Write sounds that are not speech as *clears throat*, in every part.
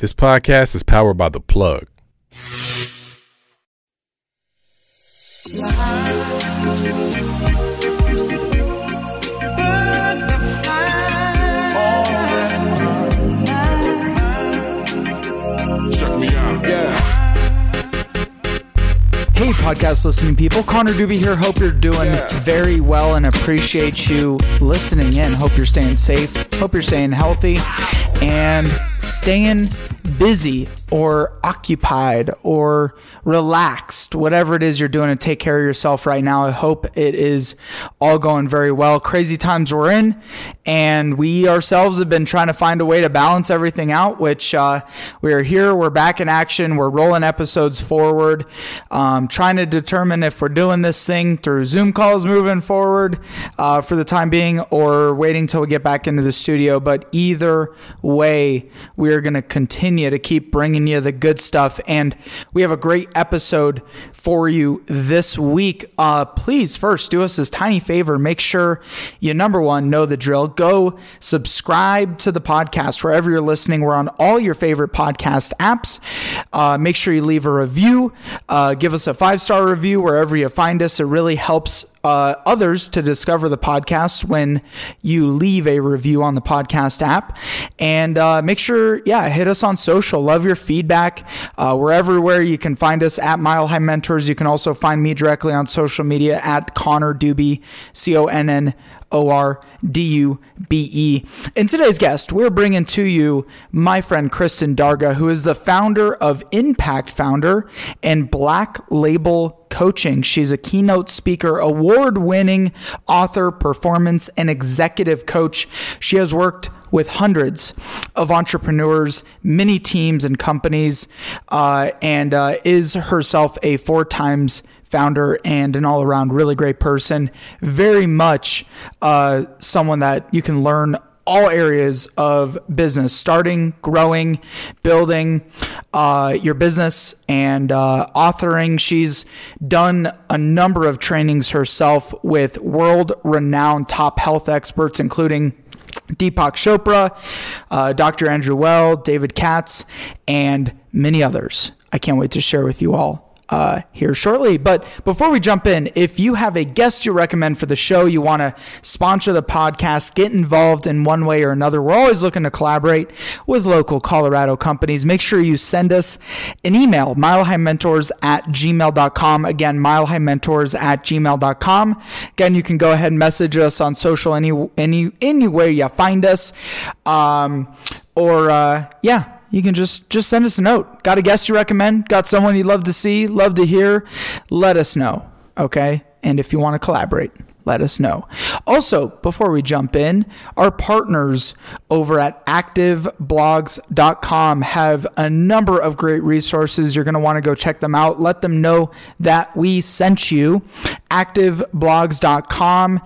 This podcast is powered by The Plug. Check me out. Hey, podcast listening people. Connor Dube here. Hope you're doing very well and appreciate you listening in. Hope you're staying safe. Hope you're staying healthy and staying busy or occupied or relaxed, whatever it is you're doing to take care of yourself right now. I hope it is all going very well. Crazy times we're in, and we ourselves have been trying to find a way to balance everything out, which uh, we are here. We're back in action. We're rolling episodes forward, um, trying to determine if we're doing this thing through Zoom calls moving forward uh, for the time being or waiting till we get back into the studio. But either way, we are going to continue to keep bringing you the good stuff. And we have a great episode for you this week. Uh, please, first, do us this tiny favor. Make sure you, number one, know the drill. Go subscribe to the podcast wherever you're listening. We're on all your favorite podcast apps. Uh, make sure you leave a review. Uh, give us a five star review wherever you find us. It really helps uh, others to discover the podcast when you leave a review on the podcast app. And uh, make sure, yeah, hit us on social. Love your feedback. Uh, we're everywhere. You can find us at Mile High Mentors. You can also find me directly on social media at Connor Dube, C O N N O R D U B E. And today's guest, we're bringing to you my friend Kristen Darga, who is the founder of Impact Founder and Black Label Coaching. She's a keynote speaker, award winning author, performance, and executive coach. She has worked with hundreds of entrepreneurs, many teams and companies, uh, and uh, is herself a four times founder and an all around really great person. Very much uh, someone that you can learn all areas of business starting, growing, building uh, your business, and uh, authoring. She's done a number of trainings herself with world renowned top health experts, including. Deepak Chopra, uh, Dr. Andrew Weil, David Katz, and many others. I can't wait to share with you all uh, here shortly. But before we jump in, if you have a guest you recommend for the show, you want to sponsor the podcast, get involved in one way or another, we're always looking to collaborate with local Colorado companies. Make sure you send us an email, milehighmentors at gmail.com. Again, milehighmentors at gmail.com. Again, you can go ahead and message us on social any, any, anywhere you find us. Um, or, uh, yeah, you can just just send us a note. Got a guest you recommend? Got someone you'd love to see, love to hear? Let us know, okay? And if you want to collaborate, let us know. Also, before we jump in, our partners over at activeblogs.com have a number of great resources. You're going to want to go check them out. Let them know that we sent you. Activeblogs.com.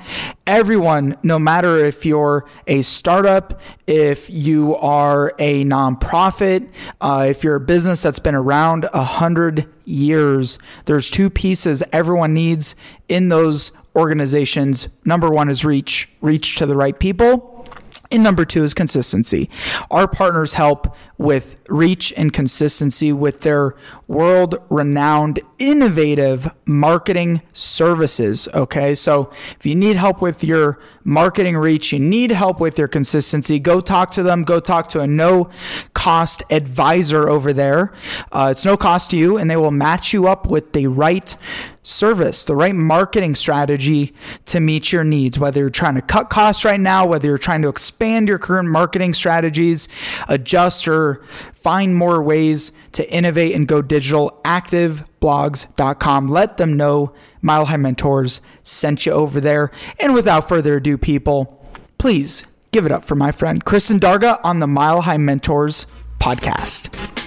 Everyone, no matter if you're a startup, if you are a nonprofit, uh, if you're a business that's been around a hundred years, there's two pieces everyone needs in those organizations. Number one is reach, reach to the right people. And number two is consistency. Our partners help with reach and consistency with their world renowned, innovative marketing services. Okay. So if you need help with your marketing reach, you need help with your consistency, go talk to them. Go talk to a no cost advisor over there. Uh, it's no cost to you, and they will match you up with the right service, the right marketing strategy to meet your needs. Whether you're trying to cut costs right now, whether you're trying to expand your current marketing strategies, adjust or find more ways to innovate and go digital, activeblogs.com. Let them know Mile High Mentors sent you over there. And without further ado, people, please give it up for my friend Kristen Darga on the Mile High Mentors podcast.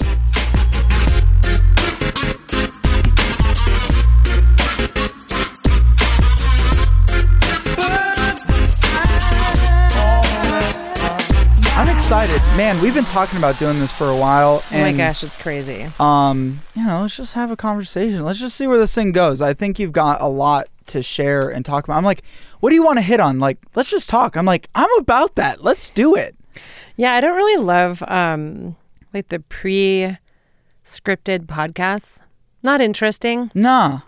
Excited, man. We've been talking about doing this for a while. Oh my gosh, it's crazy. Um, you know, let's just have a conversation. Let's just see where this thing goes. I think you've got a lot to share and talk about. I'm like, what do you want to hit on? Like, let's just talk. I'm like, I'm about that. Let's do it. Yeah, I don't really love um like the pre scripted podcasts. Not interesting. Nah.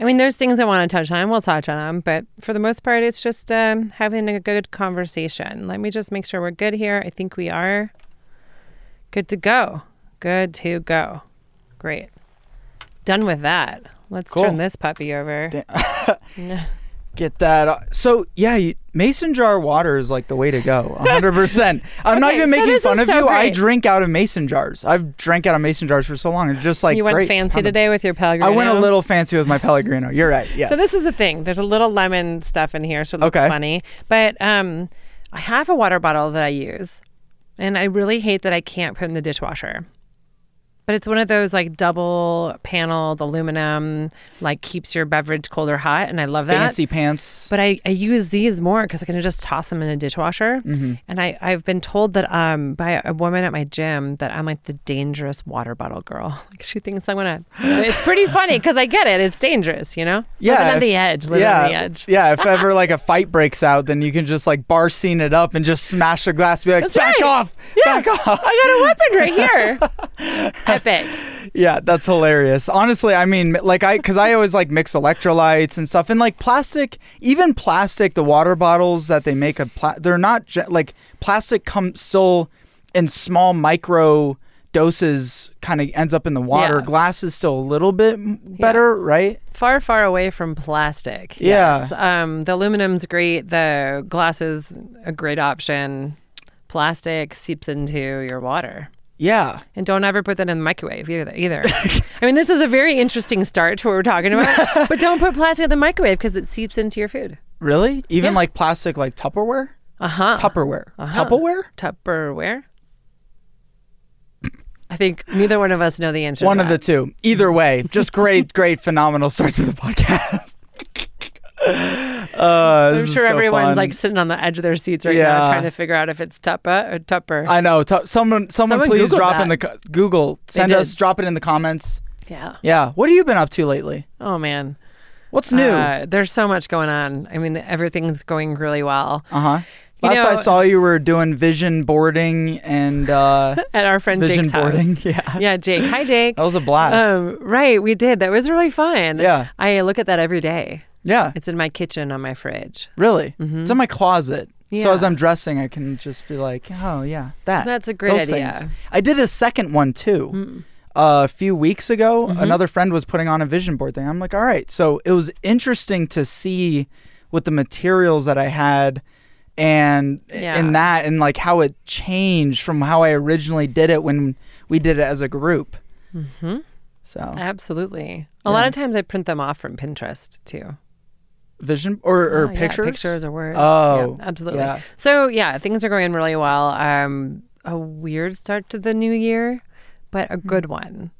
I mean, there's things I want to touch on. We'll touch on them, but for the most part, it's just um, having a good conversation. Let me just make sure we're good here. I think we are good to go. Good to go. Great. Done with that. Let's Cool. turn this puppy over. *laughs* *laughs* Get that. So yeah, you, mason jar water is like the way to go. 100. percent *laughs* I'm not even making this fun of so you. I drink out of mason jars. I've drank out of mason jars for so long. It's just like you went great. fancy today with your Pellegrino. I went a little fancy with my Pellegrino. You're right. Yes. So this is the thing. There's a little lemon stuff in here, so it looks Okay. funny. But um, I have a water bottle that I use, and I really hate that I can't put in the dishwasher. But it's one of those like double paneled aluminum, like keeps your beverage cold or hot, and I love that. fancy pants. But I, I use these more because I can just toss them in a dishwasher. Mm-hmm. And I, I've been told that um by a woman at my gym that I'm like the dangerous water bottle girl. *laughs* Like she thinks I'm gonna. It's pretty funny because I get it. It's dangerous, you know. Yeah, living if- the edge. Living yeah, on the edge. yeah. If *laughs* ever like a fight breaks out, then you can just like bar scene it up and just smash the glass. Be like, That's back right. off, Yeah. back off. I got a weapon right here. *laughs* Epic. *laughs* Yeah, that's hilarious. Honestly, I mean, like I, because I always like mix electrolytes and stuff, and like plastic, even plastic, the water bottles that they make of, pla- they're not like plastic comes still in small micro doses, kind of ends up in the water. Yeah. Glass is still a little bit better, right? Far, far away from plastic. Yeah. Yes. Um, the aluminum's great. The glass is a great option. Plastic seeps into your water. Yeah. And don't ever put that in the microwave either. either. *laughs* I mean, this is a very interesting start to what we're talking about. *laughs* but don't put plastic in the microwave because it seeps into your food. Really? Even Yeah. like plastic, like Tupperware? Uh huh. Tupperware. Uh-huh. Tupperware? Tupperware. I think neither one of us know the answer. One of the two. Either way, just great, *laughs* great, phenomenal start to the podcast. *laughs* uh, I'm sure everyone's like sitting on the edge of their seats right Yeah. now, trying to figure out if it's Tuppa or Tupper. I know. T- someone, someone, Someone please Googled drop that. in the co- Google. Send us. Drop it in the comments. yeah. Yeah. What have you been up to lately? Oh man. What's new? Uh Uh, there's so much going on. I mean, everything's going really well. Uh huh. Last I saw you were doing vision boarding and uh, *laughs* At our friend vision Jake's boarding. house. *laughs* Yeah. Yeah, Jake. Hi, Jake. That was a blast. Um, right, we did. That was really fun. Yeah. I look at that every day. Yeah. It's in my kitchen on my fridge. Really. It's in my closet. So Mm-hmm. As I'm dressing, I can just be like, oh yeah, that. That's a great idea. things. I did a second one too. Uh, a few weeks ago, Mm-hmm. another friend was putting on a vision board thing. I'm like, all right. So it was interesting to see with the materials that I had and Yeah. in that and like how it changed from how I originally did it when we did it as a group. Mm-hmm. So Absolutely. A Yeah. lot of times I print them off from Pinterest too. Vision or, or Oh, yeah, pictures. pictures or words. Oh, yeah, absolutely. yeah. So yeah, things are going really well. Um, a weird start to the new year, but a good Hmm. one.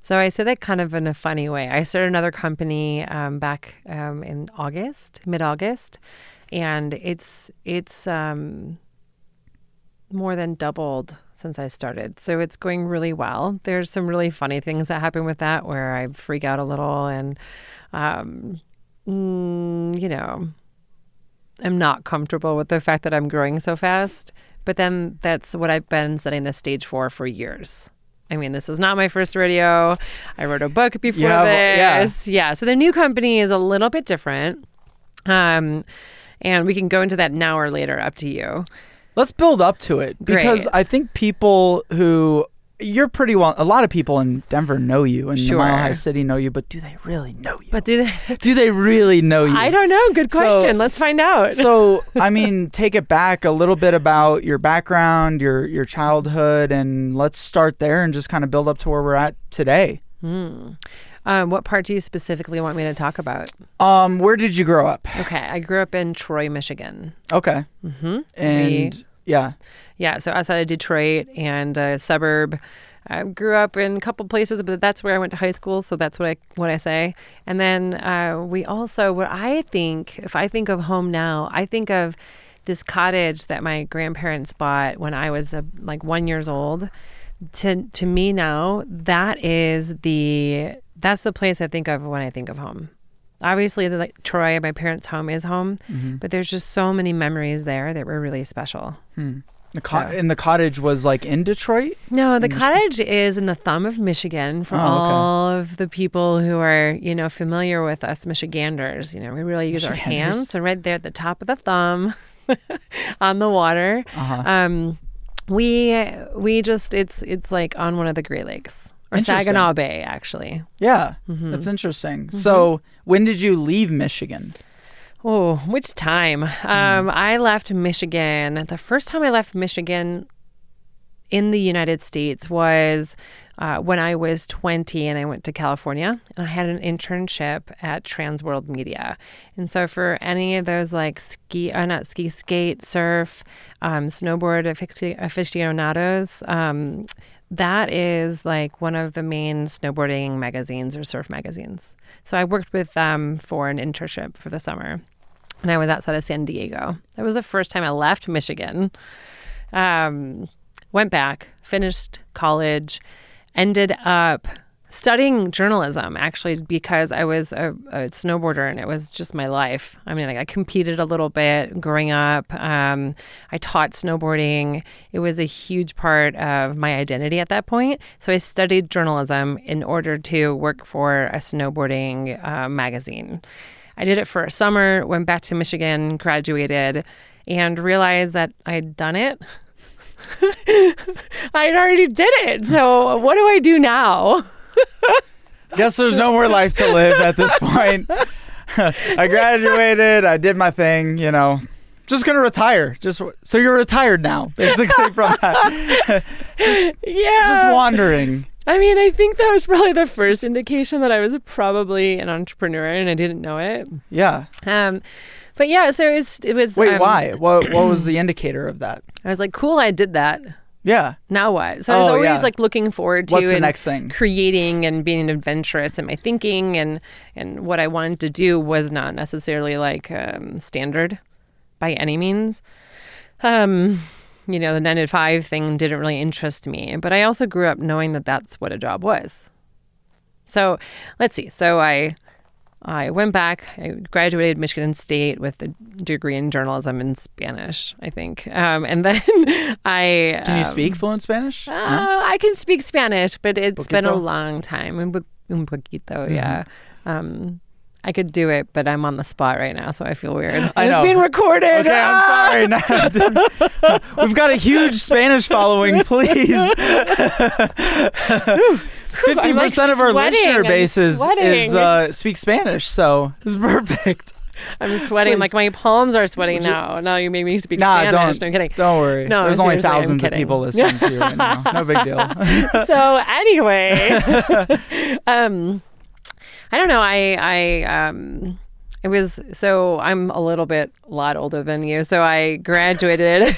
So I say that kind of in a funny way. I started another company um, back um, in August, mid-August, and it's it's um, more than doubled since I started. So it's going really well. There's some really funny things that happen with that where I freak out a little and, um, mm, you know, I'm not comfortable with the fact that I'm growing so fast. But then that's what I've been setting the stage for for years. I mean, this is not my first radio. I wrote a book before yeah. this. Yeah. So the new company is a little bit different. Um, and we can go into that now or later, up to you. Let's build up to it because Great. I think people who you're pretty well. A lot of people in Denver know you, and Sure. Mile High City know you, but do they really know you? But do they? *laughs* do they really know you? I don't know. Good So- question. Let's find out. so *laughs* I mean, take it back a little bit about your background, your your childhood, and let's start there and just kind of build up to where we're at today. um, what part do you specifically want me to talk about? Um, where did you grow up? Okay, I grew up in Troy, Michigan. Okay. Mm-hmm. And yeah, Yeah, so outside of Detroit and a suburb. I grew up in a couple places, but that's where I went to high school. So that's what I what I say. And then uh, we also, what I think, if I think of home now, I think of this cottage that my grandparents bought when I was uh, like one years old. To to me now, that is the that's the place I think of when I think of home. Obviously, the, like Troy, my parents' home is home, but there's just so many memories there that were really special. The co- So- and the cottage was like in Detroit. No, the In Michigan? cottage is in the thumb of Michigan for Oh, okay. all of the people who are, you know, familiar with us Michiganders. You know, we really use our hands. So right there at the top of the thumb *laughs* on the water. Uh-huh. Um, we we just it's it's like on one of the Great Lakes or Saginaw Bay actually. Yeah, Mm-hmm. that's interesting. So when did you leave Michigan? Oh, which time? Um, I left Michigan. The first time I left Michigan in the United States was uh, when I was 20 and I went to California and I had an internship at Transworld Media. And so for any of those like ski, uh, not ski, skate, surf, um, snowboard afici- aficionados, um, that is like one of the main snowboarding magazines or surf magazines. So I worked with them for an internship for the summer and I was outside of San Diego. That was the first time I left Michigan. Um, went back, finished college, ended up studying journalism actually because I was a, a snowboarder and it was just my life. I mean, like, I competed a little bit growing up. Um, I taught snowboarding. It was a huge part of my identity at that point. So I studied journalism in order to work for a snowboarding uh, magazine. I did it for a summer, went back to Michigan, graduated, and realized that I'd done it. *laughs* I'd already did it. So what do I do now? *laughs* Guess there's no more life to live at this point. *laughs* I graduated. I did my thing. You know, just gonna retire. Just so you're retired now, basically from that. Yeah. just wandering. I mean, I think that was probably the first indication that I was probably an entrepreneur and I didn't know it. Yeah. Um, but yeah, so it's, it was. Wait, um, why? What What was the indicator of that? I was like, cool, I did that. Yeah. Now what? So I was Oh, always yeah. like looking forward to What's the next thing? creating and being adventurous in my thinking and and what I wanted to do was not necessarily like um, standard by any means. Um, you know, the nine to five thing didn't really interest me, but I also grew up knowing that that's what a job was. So let's see. So I I went back. I graduated Michigan State with a degree in journalism in Spanish, I think. Um, and then *laughs* I Can you um, speak fluent Spanish? uh, I can speak Spanish, but it's been a long time. Un, un poquito, Mm-hmm. yeah. Um, I could do it, but I'm on the spot right now, so I feel weird. *gasps* I know. It's being recorded. Okay, Ah! I'm sorry. *laughs* We've got a huge Spanish following. *laughs* Please, fifty like, percent of our listener I'm base is, is uh, speak Spanish, so it's perfect. I'm sweating. Please. Like my palms are sweating you- now. Now you made me speak Nah, Spanish. don't. No, I'm kidding. Don't worry. No, There's only thousands of people listening to you right now. No big deal. *laughs* so anyway, um, I don't know. I I um, it was so I'm a little bit a lot older than you. So I graduated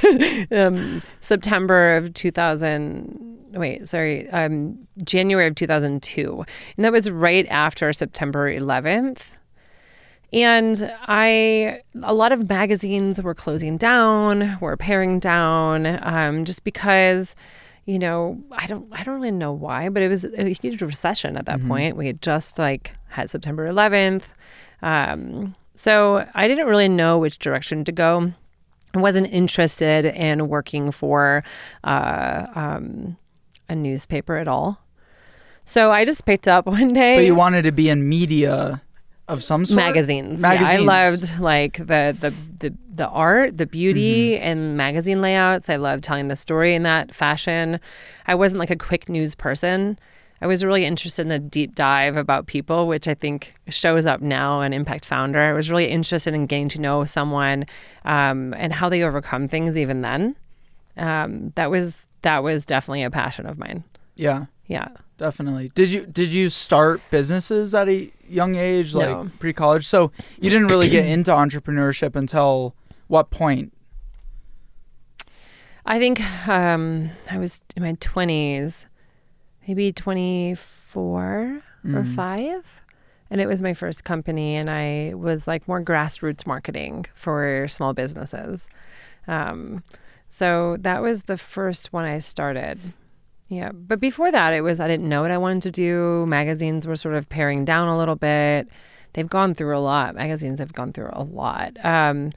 *laughs* um, September of 2000. Wait, sorry, um, January of 2002, and that was right after September 11th. And I, a lot of magazines were closing down, were paring down, um, just because, you know, I don't, I don't really know why, but it was a huge recession at that point. We had just like had September 11th, um, so I didn't really know which direction to go. I wasn't interested in working for uh, um, a newspaper at all. So I just picked up *laughs* one day but you wanted to be in media of some sort. magazines. Magazines. Yeah, I loved like the the the, the art, the beauty, Mm-hmm. and magazine layouts. I loved telling the story in that fashion. I wasn't like a quick news person. I was really interested in the deep dive about people, which I think shows up now in Impact Founder. I was really interested in getting to know someone um, and how they overcome things even then. Um, that was that was definitely a passion of mine. Yeah, Yeah. definitely. Did you did you start businesses at a young age, like No. pre college? So you didn't really get into *clears throat* entrepreneurship until what point? I think um, I was in my 20s, maybe 24 or five. And it was my first company, and I was like more grassroots marketing for small businesses. Um, so that was the first one I started. Yeah. But before that, it was I didn't know what I wanted to do. Magazines were sort of paring down a little bit. They've gone through a lot. Magazines have gone through a lot. Um,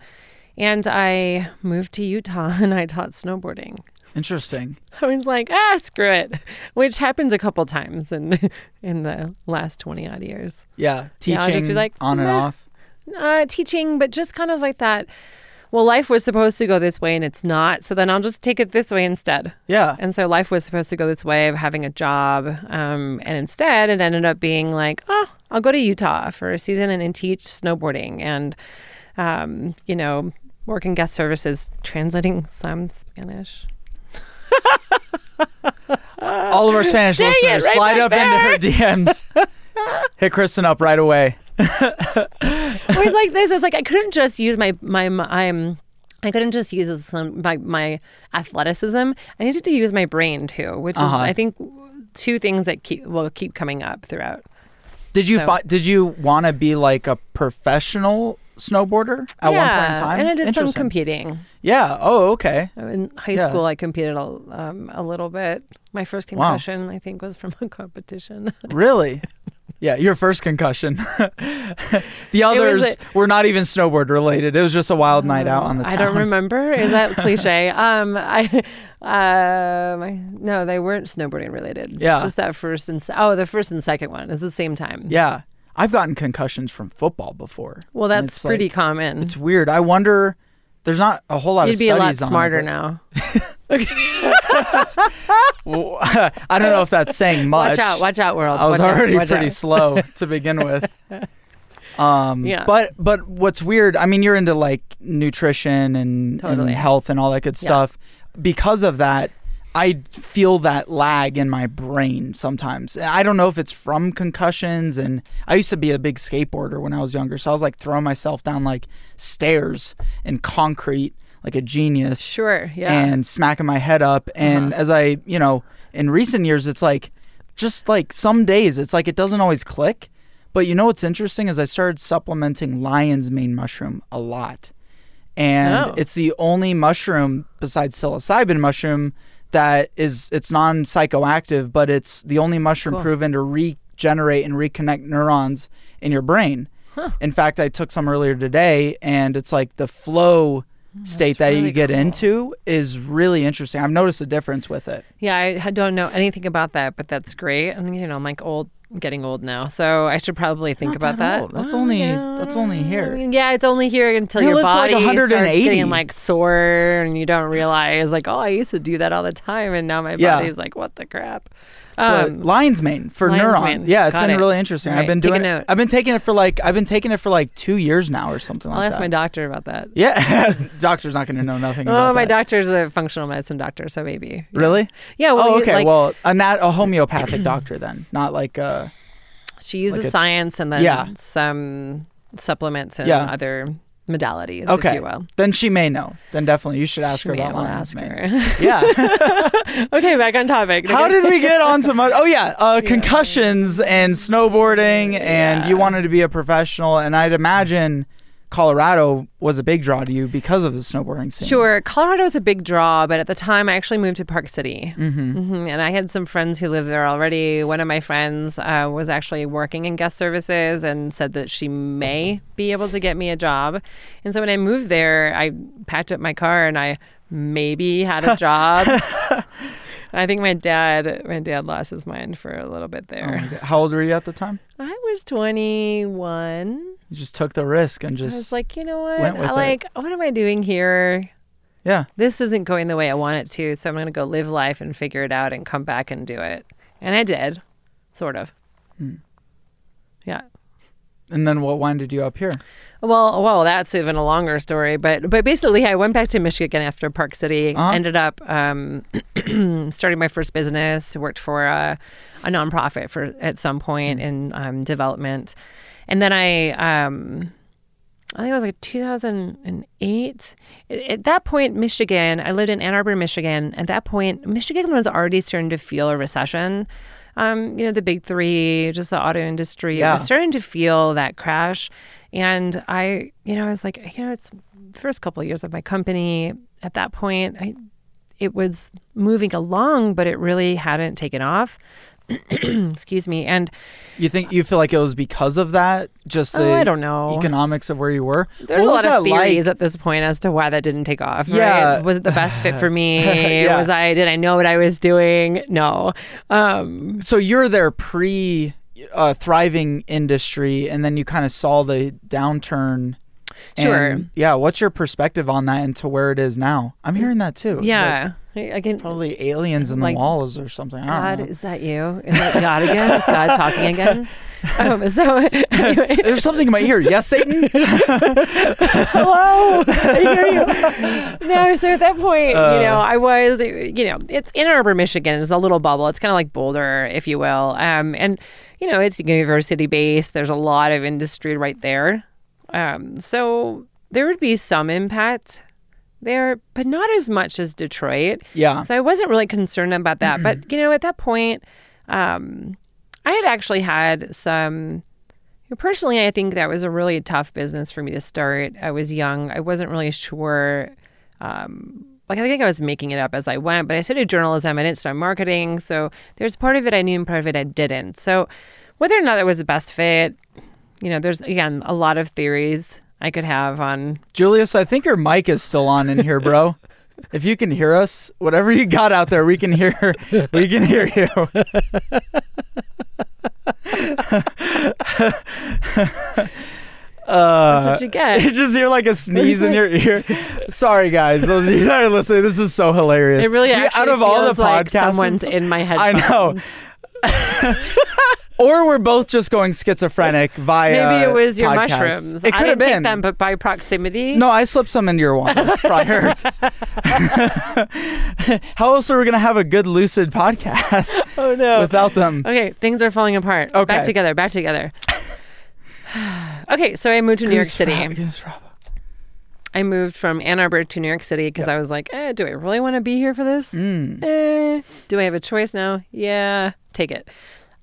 And I moved to Utah *laughs* and I taught snowboarding. Interesting. I was like, ah, screw it, which happens a couple times in *laughs* in the last twenty odd years. Yeah. Teaching Yeah, I'll just be like, on and off. Uh, teaching, but just kind of like that. Well, life was supposed to go this way and it's not. So then I'll just take it this way instead. Yeah. And so life was supposed to go this way of having a job. Um, and instead, it ended up being like, oh, I'll go to Utah for a season and, and teach snowboarding and, um, you know, work in guest services, translating *laughs* some Spanish. All of our Spanish Dang it, listeners, right slide up into her DMs. *laughs* Hit Kristen up right away. Always like this. It's like I couldn't just use my my, my um, I couldn't just use some my my athleticism. I needed to use my brain too, which Uh-huh. is I think two things that keep will keep coming up throughout. Did you So- fi- did you want to be like a professional snowboarder at one point in time? and I did some competing. yeah. Oh, okay. In high Yeah. school, I competed a, um, a little bit. My first Wow. concussion, I think, was from a competition. *laughs* Really? Yeah, your first concussion. *laughs* the others were not even snowboard related. It was just a wild night out on the town. I don't remember. Is that *laughs* cliche? um, I, um, I, no, they weren't snowboarding related. Yeah. just that first and oh, the first and second one is the same time. Yeah. I've gotten concussions from football before. Well, that's pretty like- common. It's weird. I wonder. There's not a whole lot You'd of be a lot studies it, smarter now. *laughs* Well, *laughs* I don't know if that's saying much. Watch out! Watch out, world! I was Watch already watch pretty out. slow to begin with. *laughs* Um, Yeah. But but what's weird? I mean, you're into like nutrition and, Totally. and health and all that good Yeah. stuff. Because of that, I feel that lag in my brain sometimes. And I don't know if it's from concussions. And I used to be a big skateboarder when I was younger, so I was like throwing myself down like stairs in concrete like a genius Sure. Yeah. and smacking my head up. And Uh-huh. as I, you know, in recent years, it's like just like some days, it's like it doesn't always click. But you know what's interesting is I started supplementing lion's mane mushroom a lot. And Oh. it's the only mushroom besides psilocybin mushroom that is it's non psychoactive, but it's the only mushroom Cool. proven to regenerate and reconnect neurons in your brain. In fact, I took some earlier today and it's like the flow oh, state that really you get cool. into is really interesting. I've noticed a difference with it. Yeah, I don't know anything about that, but that's great. And you know, I'm like old, getting old now, so I should probably think Not about that that. That's only- yeah. that's only uh, here. Yeah, it's only here until You your to, like, body starts getting like sore, and you don't realize like, oh, I used to do that all the time, and now my Yeah. body's like, what the crap. But Um, lion's mane for lion's neuron. mane. Yeah, it's Got been it. really interesting. All I've been right, a doing note. I've been taking it for like I've been taking it for like 2 years now or something I'll like ask that. my doctor about that. yeah, *laughs* doctor's not going to know nothing Oh, my that. doctor's a functional medicine doctor, so maybe. Yeah. Really? Yeah. Well, oh, you- okay. like, well, a nat- a homeopathic doctor then, not like uh she uses like it's- science and then Yeah. some supplements and Yeah. other modalities, if okay. you will. Then she may know. Then definitely you should ask She her about we'll ask her. *laughs* Yeah. *laughs* okay, back on topic. How did we get on to much? Oh yeah, uh, concussions and snowboarding, and you wanted to be a professional, and I'd imagine Colorado was a big draw to you because of the snowboarding scene. Sure, Colorado was a big draw, but at the time I actually moved to Park City, Mm-hmm. hmm and I had some friends who lived there already. One of my friends uh, was actually working in guest services and said that she may be able to get me a job. And so when I moved there, I packed up my car and I maybe had a *laughs* job. I think my dad, my dad lost his mind for a little bit Oh there. God. How old were you at the time? I was 21. You just took the risk and just. I was like, you know what? I it. like, what am I doing here? yeah. This isn't going the way I want it to, so I'm going to go live life and figure it out and come back and do it. And I did, sort of. Hmm. And then what winded you up here? Well, well, that's even a longer story, but but basically, I went back to Michigan after Park City. Uh-huh. Ended up um, *clears throat* starting my first business. Worked for a, a nonprofit for at some point in um, development, and then I. Um, I think it was like 2008. At- At that point, Michigan, I lived in Ann Arbor, Michigan. At that point, Michigan was already starting to feel a recession. Um, you know, the big three, just the auto industry, Yeah. was starting to feel that crash. And I, you know, I was like, you know, it's the first couple of years of my company. At that point, I, it was moving along, but it really hadn't taken off. *clears throat* excuse me. And You think you feel like it was because of that? Just the oh, I don't know. economics of where you were. There's What a lot of that like? theories at this point as to why that didn't take off. Yeah. right? was it the best fit for *laughs* me? *laughs* Yeah. Was I did I know what I was doing? No. Um, So you're there pre uh, thriving industry, and then you kind of saw the downturn. Sure. And, yeah. What's your perspective on that and to where it is now? I'm hearing that too. It's yeah, I can. probably aliens in Like, the walls or something. God, know. is that you? Is that God again? Is God talking again? Um, *laughs* so anyway, *laughs* There's something in my ear. Yes, Satan. *laughs* hello, I hear you. No, so at that point, Uh. you know, I was, you know, it's Ann Arbor, Michigan. It's a little bubble. It's kind of like Boulder, if you will. Um, and you know, it's university based. There's a lot of industry right there. Um, so there would be some impact there, but not as much as Detroit. yeah. So I wasn't really concerned about that. But, you know, at that point, um, I had actually had some. Personally, I think that was a really tough business for me to start. I was young. I wasn't really sure. Um, like, I think I was making it up as I went, but I studied journalism. I didn't start marketing. So there's part of it I knew and part of it I didn't. So whether or not that was the best fit, you know, there's, again, a lot of theories I could have on Julius, I think your mic is still on in here, bro. *laughs* if you can hear us, whatever you got out there, we can hear. We can hear you. uh, *laughs* That's what you get. You just hear like a sneeze in your *laughs* ear. Sorry, guys. Those of you that are listening, this is so hilarious. It really We- out of all the like podcasts, someone's in my head. I know. Or we're both just going schizophrenic via. Maybe it was your podcast. mushrooms. It could have been. them, but by proximity. No, I slipped some into your water *laughs* prior. *laughs* How else are we gonna have a good lucid podcast *laughs* Oh no. without them? okay, things are falling apart. Okay. Back together. Back together. *sighs* okay, so I moved to New York City. frap. I moved from Ann Arbor to New York City because I was like, eh, do I really want to be here for this? Mm. Eh, do I have a choice now? Yeah, take it.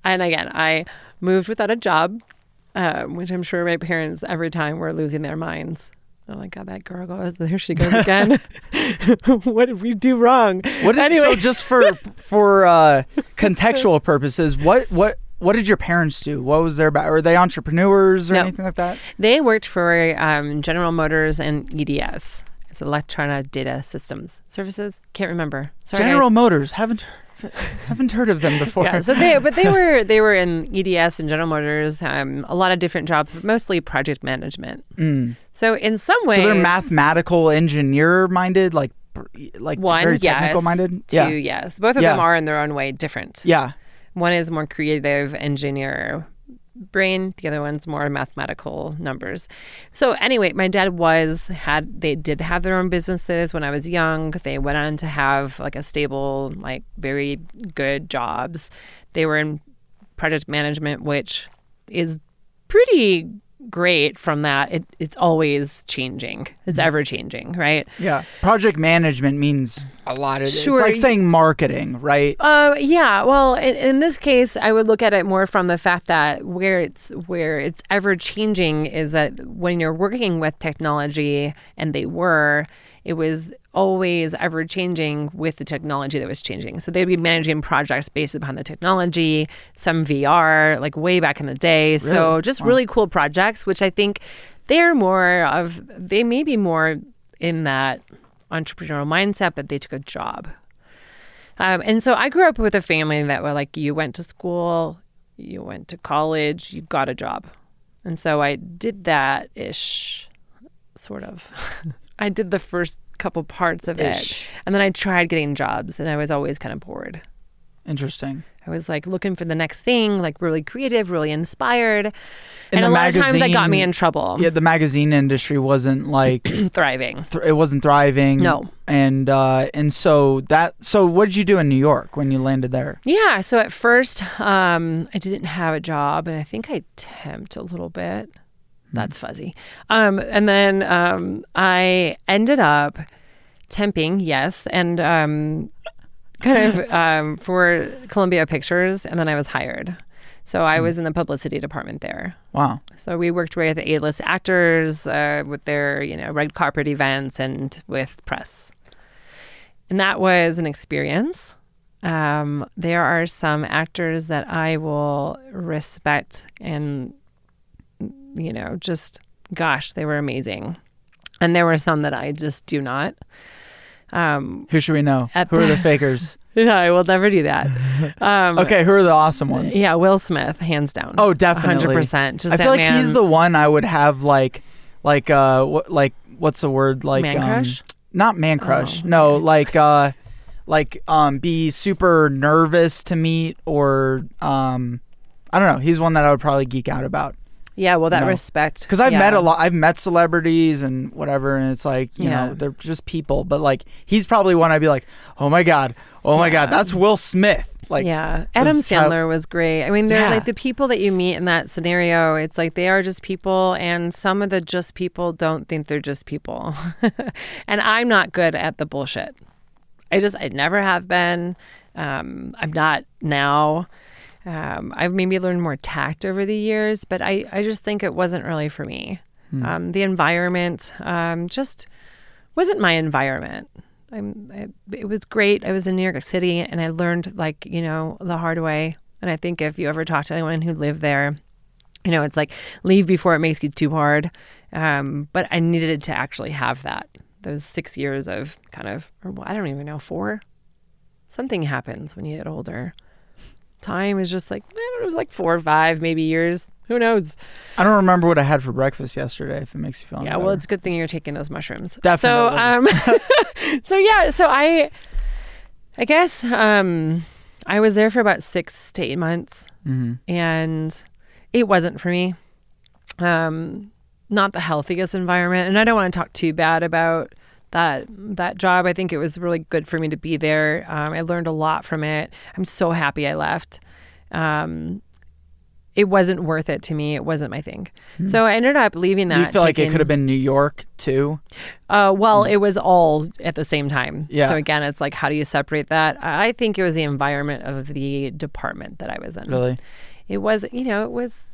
And again, I moved without a job, um, which I'm sure my parents every time were losing their minds. Oh my God, that girl goes, there she goes again. *laughs* *laughs* what did we do wrong? What did, anyway, So just for for uh, *laughs* contextual purposes, what what what did your parents do? What was their back? Were they entrepreneurs or No. anything like that? They worked for um, General Motors and EDS. It's Electronic Data Systems Services. Can't remember. Sorry, guys. General Motors haven't *laughs* haven't heard of them before. Yeah, so they but they *laughs* were they were in EDS and General Motors. Um, a lot of different jobs, but mostly project management. Mm. So in some ways, So they're mathematical engineer minded, like like One, very yes. technical minded. Two, Yeah, yes. Both of Yeah. them are in their own way different. yeah. One is more creative engineer brain. The other one's more mathematical numbers. So anyway, my dad was had they did have their own businesses when I was young. They went on to have like a stable, like very good jobs. They were in project management, which is pretty great from that. It, it's always changing. It's ever changing, right? Yeah. Project management means a lot of Sure. It's like saying marketing, right? Uh, yeah. Well, in, in this case, I would look at it more from the fact that where it's where it's ever changing is that when you're working with technology, and they were, it was always ever changing with the technology that was changing. So they'd be managing projects based upon the technology, some VR, like way back in the day. So Really? just really cool projects, which I think they're more of. They may be more in that entrepreneurial mindset, but they took a job. Um, and so I grew up with a family that were like, you went to school, you went to college, you got a job. And so I did that ish, sort of. *laughs* I did the first couple parts of it. And then I tried getting jobs, and I was always kind of bored. Interesting. I was like looking for the next thing, like really creative, really inspired. In and a lot of times that got me in trouble. Yeah, the magazine industry wasn't like *clears throat* Thriving. th- it wasn't thriving. No. And uh and so that so what did you do in New York when you landed there? Yeah. So at first, um, I didn't have a job, and I think I temped a little bit. That's fuzzy. Um, and then um, I ended up temping, yes, and um, kind of *laughs* um, for Columbia Pictures, and then I was hired. So I was in the publicity department there. Wow. So we worked with A-list actors uh, with their, you know, red carpet events and with press. And that was an experience. Um, there are some actors that I will respect and, you know, just, gosh, they were amazing. And there were some that I just do not. Um, Who should we know? Who are the- fakers? *laughs* no, I will never do that. Um, Okay, who are the awesome ones? Yeah, Will Smith, hands down. Oh, definitely. hundred percent. Just I feel like man, he's the one I would have like, like, uh, what, like, what's the word? Like, man um, crush. not man crush. Oh, no, okay. like, uh, like, um, be super nervous to meet or, um, I don't know. He's one that I would probably geek out about Yeah, well, that know. respect. because I've yeah. met a lot. I've met celebrities and whatever, and it's like you Yeah. know they're just people. But like he's probably one I'd be like, oh my god, oh my god, that's Will Smith. Like, yeah, Adam this child- Sandler was great. I mean, there's like the people that you meet in that scenario. It's like they are just people, and some of the just people don't think they're just people. *laughs* and I'm not good at the bullshit. I just, I never have been. Um, I'm not now. Um, I've maybe learned more tact over the years, but I, I just think it wasn't really for me. Um, the environment um, just wasn't my environment. I'm, I, it was great. I was in New York City and I learned like, you know, the hard way. And I think if you ever talk to anyone who lived there, you know, it's like leave before it makes you too hard. Um, but I needed to actually have that. Those six years of kind of, or well, I don't even know, four. Something happens when you get older. Time is just like, I don't know, it was like four or five, maybe years. Who knows? I don't remember what I had for breakfast yesterday. If it makes you feel Yeah, well, it's a good thing you're taking those mushrooms. Definitely. So, um, *laughs* so yeah, so I, I guess, um, I was there for about six to eight months, Mhm. and it wasn't for me. Um, not the healthiest environment, and I don't want to talk too bad about that that job. I think it was really good for me to be there. Um, I learned a lot from it. I'm so happy I left. Um, it wasn't worth it to me. It wasn't my thing. So I ended up leaving that. Do you feel like it could have been New York too? uh, well, it was all at the same time. Yeah. So again, it's like, how do you separate that? I I think it was the environment of the department that I was in. Really? It was, you know, it was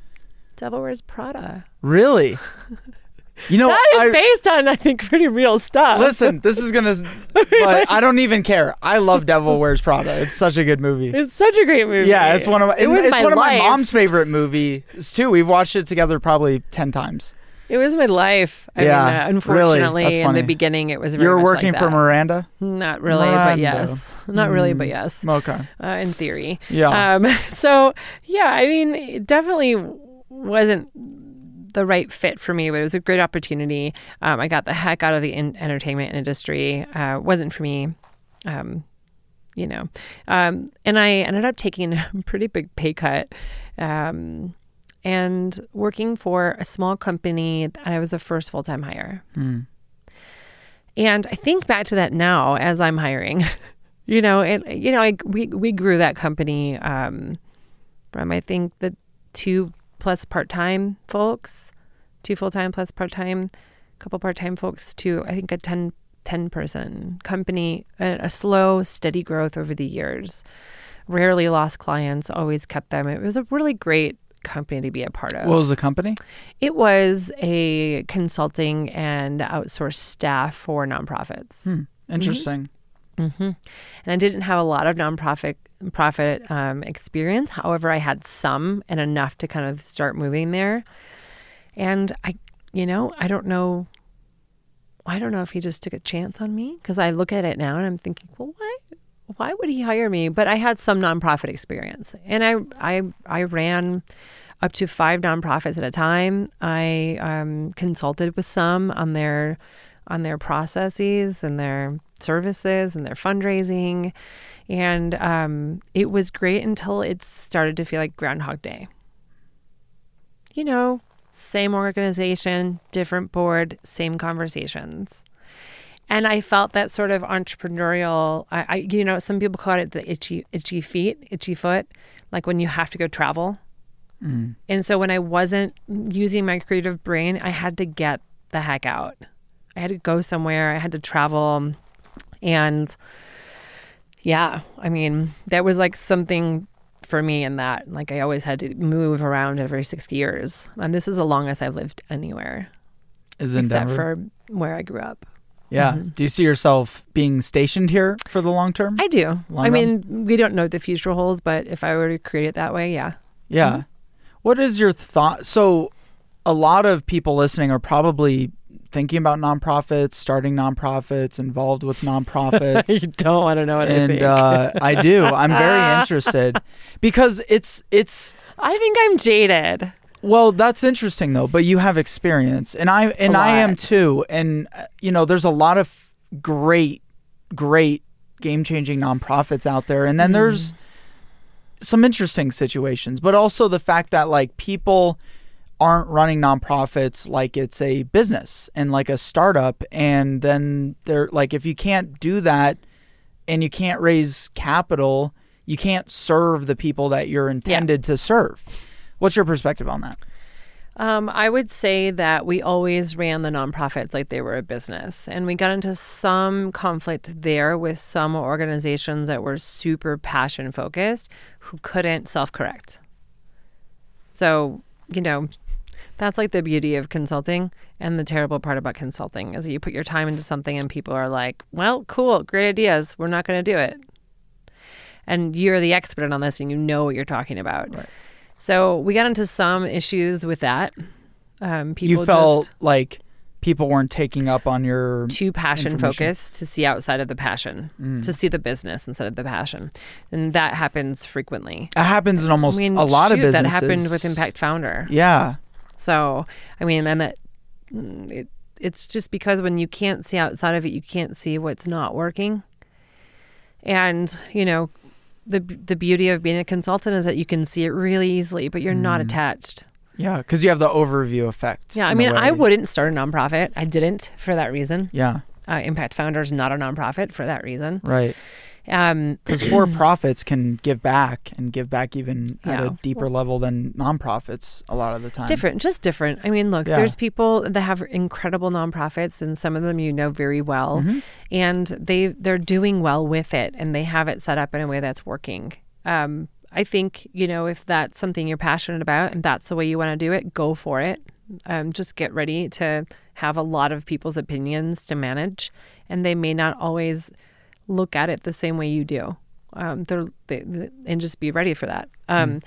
Devil Wears Prada. Really? *laughs* You know, That is I, based on, I think, pretty real stuff. listen. This is gonna, *laughs* but I don't even care. I love Devil Wears Prada. It's such a good movie. It's such a great movie. Yeah, it's one of my. It was it's my one of my mom's favorite movies too. We've watched it together probably ten times. It was my life. I Yeah, mean, uh, really. unfortunately, That's in the beginning, it was very You're working like for. Miranda. Not really, Miranda. but yes. Not really, but Mm. yes. Okay. uh, in theory. Yeah. Um, *laughs* so yeah, I mean, it definitely wasn't the right fit for me, but it was a great opportunity. Um, I got the heck out of the in- entertainment industry. Uh, wasn't for me. Um, you know, um, and I ended up taking *laughs* a pretty big pay cut. Um, and working for a small company that I was a first full time hire. Hmm. And I think back to that now as I'm hiring. *laughs* you know, and you know, I, we we grew that company um, from I think the two plus part time folks, two full time plus part time, couple part time folks to I think a 10, 10 person company, a, a slow, steady growth over the years. Rarely lost clients, always kept them. It was a really great company to be a part of. What was the company? It was a consulting and outsourced staff for nonprofits. Hmm. Interesting. hmm And I didn't have a lot of nonprofit profit um, experience. However, I had some and enough to kind of start moving there. And I, you know, I don't know. I don't know if he just took a chance on me because I look at it now and I'm thinking, well, why? Why would he hire me? But I had some nonprofit experience, and I I I ran up to five nonprofits at a time. I um, consulted with some on their on their processes and their services and their fundraising, and um, it was great until it started to feel like Groundhog Day. You know, same organization, different board, same conversations. And I felt that sort of entrepreneurial. I, I, you know, some people call it the itchy, itchy feet, itchy foot, like when you have to go travel. Mm. And so when I wasn't using my creative brain, I had to get the heck out. I had to go somewhere. I had to travel, and yeah, I mean, that was like something for me in that. Like I always had to move around every six years, and this is the longest I've lived anywhere, Is in except Denver? for where I grew up. Yeah. Do you see yourself being stationed here for the long term? I do. Long I run? mean, we don't know what the future holds, but if I were to create it that way, yeah. Yeah. Mm-hmm. What is your thought? So, a lot of people listening are probably thinking about nonprofits, starting nonprofits, involved with nonprofits. *laughs* you don't want to know what I and uh, I do. I'm very *laughs* interested because it's it's I think I'm jaded. well, that's interesting though. But you have experience, and I and I am too. And you know, there's a lot of great, great game changing nonprofits out there, and then Mm. there's some interesting situations, but also the fact that like people aren't running nonprofits like it's a business and like a startup and then they're like if you can't do that and you can't raise capital you can't serve the people that you're intended to serve what's your perspective on that Um, I would say that we always ran the nonprofits like they were a business. And we got into some conflict there with some organizations that were super passion focused who couldn't self correct. So, you know, that's like the beauty of consulting. And the terrible part about consulting is that you put your time into something and people are like, well, cool, great ideas. We're not going to do it. And you're the expert on this and you know what you're talking about. Right. So we got into some issues with that. Um, people you felt like people weren't taking up on your too passion. Mm. focused to see outside of the passion, to see the business instead of the passion, and that happens frequently. it happens in almost I mean, a lot of businesses that happened with Impact Founder. yeah So I mean, and that it, it's just because when you can't see outside of it, you can't see what's not working. And you know, the the beauty of being a consultant is that you can see it really easily, but you're Mm. not attached. yeah because you have the overview effect Yeah, I mean, I wouldn't start a nonprofit. I didn't for that reason. yeah Uh, Impact Founder is not a nonprofit for that reason. right Um, because for profits can give back and give back even at a deeper level than nonprofits a lot of the time. different, just different. I mean, look, Yeah. there's people that have incredible nonprofits, and some of them you know very well, Mm-hmm. and they they're doing well with it, and they have it set up in a way that's working. Um, I think you know if that's something you're passionate about, and that's the way you want to do it, go for it. Um, just get ready to have a lot of people's opinions to manage, and they may not always look at it the same way you do. Um, they're they, they- and just be ready for that. Um,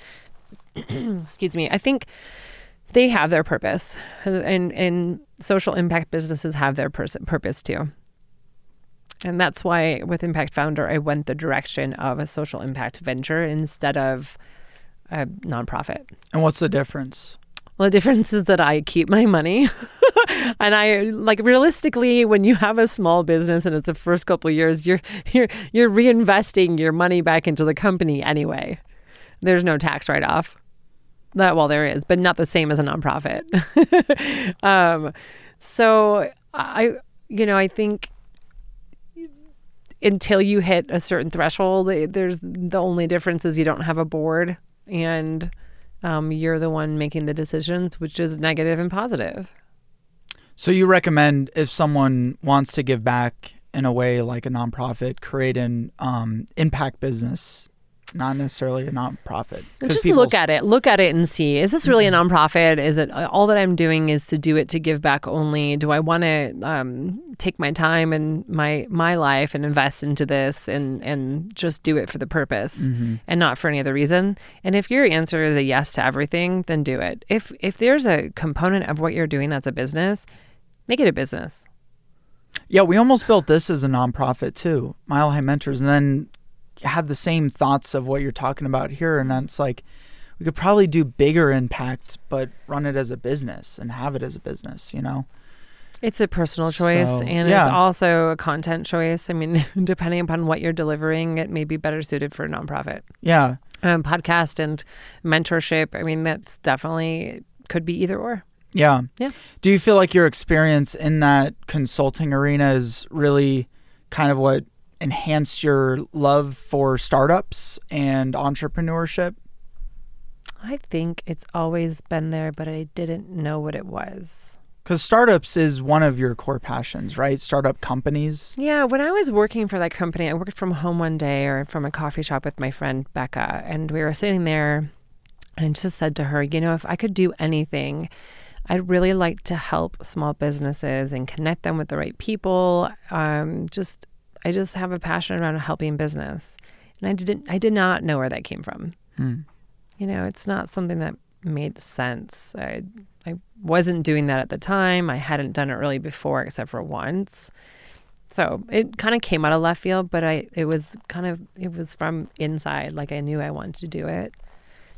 *clears throat* excuse me. I think they have their purpose, and and social impact businesses have their pers- purpose too. And that's why with Impact Founder, I went the direction of a social impact venture instead of a nonprofit. And what's the difference? Well, the difference is that I keep my money. *laughs* and I like realistically when you have a small business and it's the first couple years, you're you're you're reinvesting your money back into the company anyway. There's no tax write off. That well there is, but not the same as a nonprofit. *laughs* um so I you know, I think until you hit a certain threshold, there's the only difference is you don't have a board and um, you're the one making the decisions, which is negative and positive. So you recommend if someone wants to give back in a way like a nonprofit, create an um, impact business, not necessarily a nonprofit. Just look at it. Look at it and see: is this really a mm-hmm. nonprofit? Is it uh, all that I'm doing is to do it to give back only? Do I want to um, take my time and my my life and invest into this and and just do it for the purpose mm-hmm. and not for any other reason? And if your answer is a yes to everything, then do it. If if there's a component of what you're doing that's a business, make it a business. Yeah, we almost built this as a nonprofit too, Mile High Mentors, and then had the same thoughts of what you're talking about here. And it's like we could probably do bigger impact, but run it as a business and have it as a business. You know? It's a personal choice So, and yeah. it's also a content choice. I mean, *laughs* depending upon what you're delivering, it may be better suited for a nonprofit. Yeah. Um, podcast and mentorship, I mean, that's definitely could be either or. Yeah. Yeah. Do you feel like your experience in that consulting arena is really kind of what enhanced your love for startups and entrepreneurship? I think it's always been there, but I didn't know what it was. Because startups is one of your core passions, right? Startup companies. Yeah, when I was working for that company, I worked from home one day or from a coffee shop with my friend Becca, and we were sitting there, and I just said to her, you know, if I could do anything, I'd really like to help small businesses and connect them with the right people. Um, just I just have a passion around helping business, and I didn't I did not know where that came from. Hmm. You know, it's not something that made sense. I I wasn't doing that at the time. I hadn't done it really before, except for once. So it kind of came out of left field, but I it was kind of it was from inside. Like I knew I wanted to do it.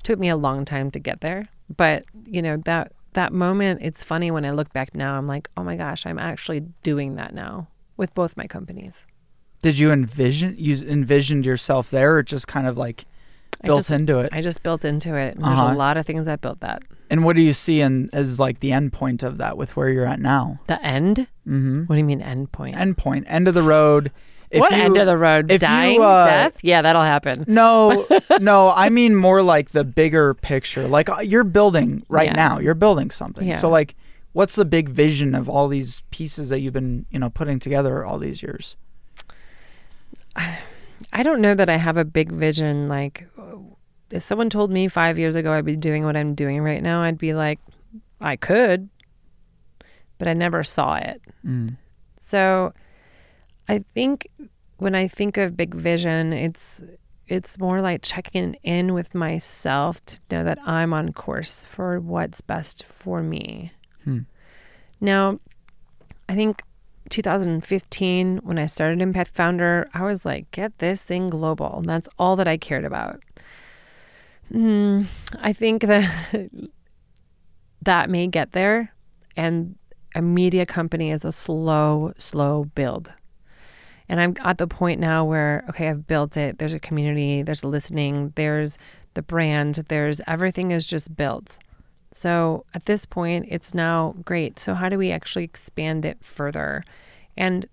Took me a long time to get there, but you know that that moment. It's funny when I look back now. I'm like, oh my gosh, I'm actually doing that now with both my companies. Did you envision you envisioned yourself there, or just kind of like built just- into it? I just built into it. And There's Uh-huh. a lot of things that built that. and what do you see in as like the end point of that with where you're at now? The end? Mm-hmm. What do you mean end point? End point, end of the road. If what you- end of the road? if you, Dying? uh, Death? Yeah, that'll happen. No, *laughs* no, I mean more like the bigger picture. Like uh, you're building right Yeah. now. You're building something. Yeah. So like what's the big vision of all these pieces that you've been, you know, putting together all these years? I don't know that I have a big vision. Like, if someone told me five years ago I'd be doing what I'm doing right now, I'd be like, I could, but I never saw it. Mm. So I think when I think of big vision, it's it's more like checking in with myself to know that I'm on course for what's best for me. Hmm. Now, I think 2015 when I started Impact Founder, I was like, get this thing global. And that's all that I cared about. Mm, I think that *laughs* that may get there and a media company is a slow, slow build. And I'm at the point now where, okay, I've built it. There's a community, there's listening, there's the brand, there's everything is just built. So at this point, it's now great. So, how do we actually expand it further? And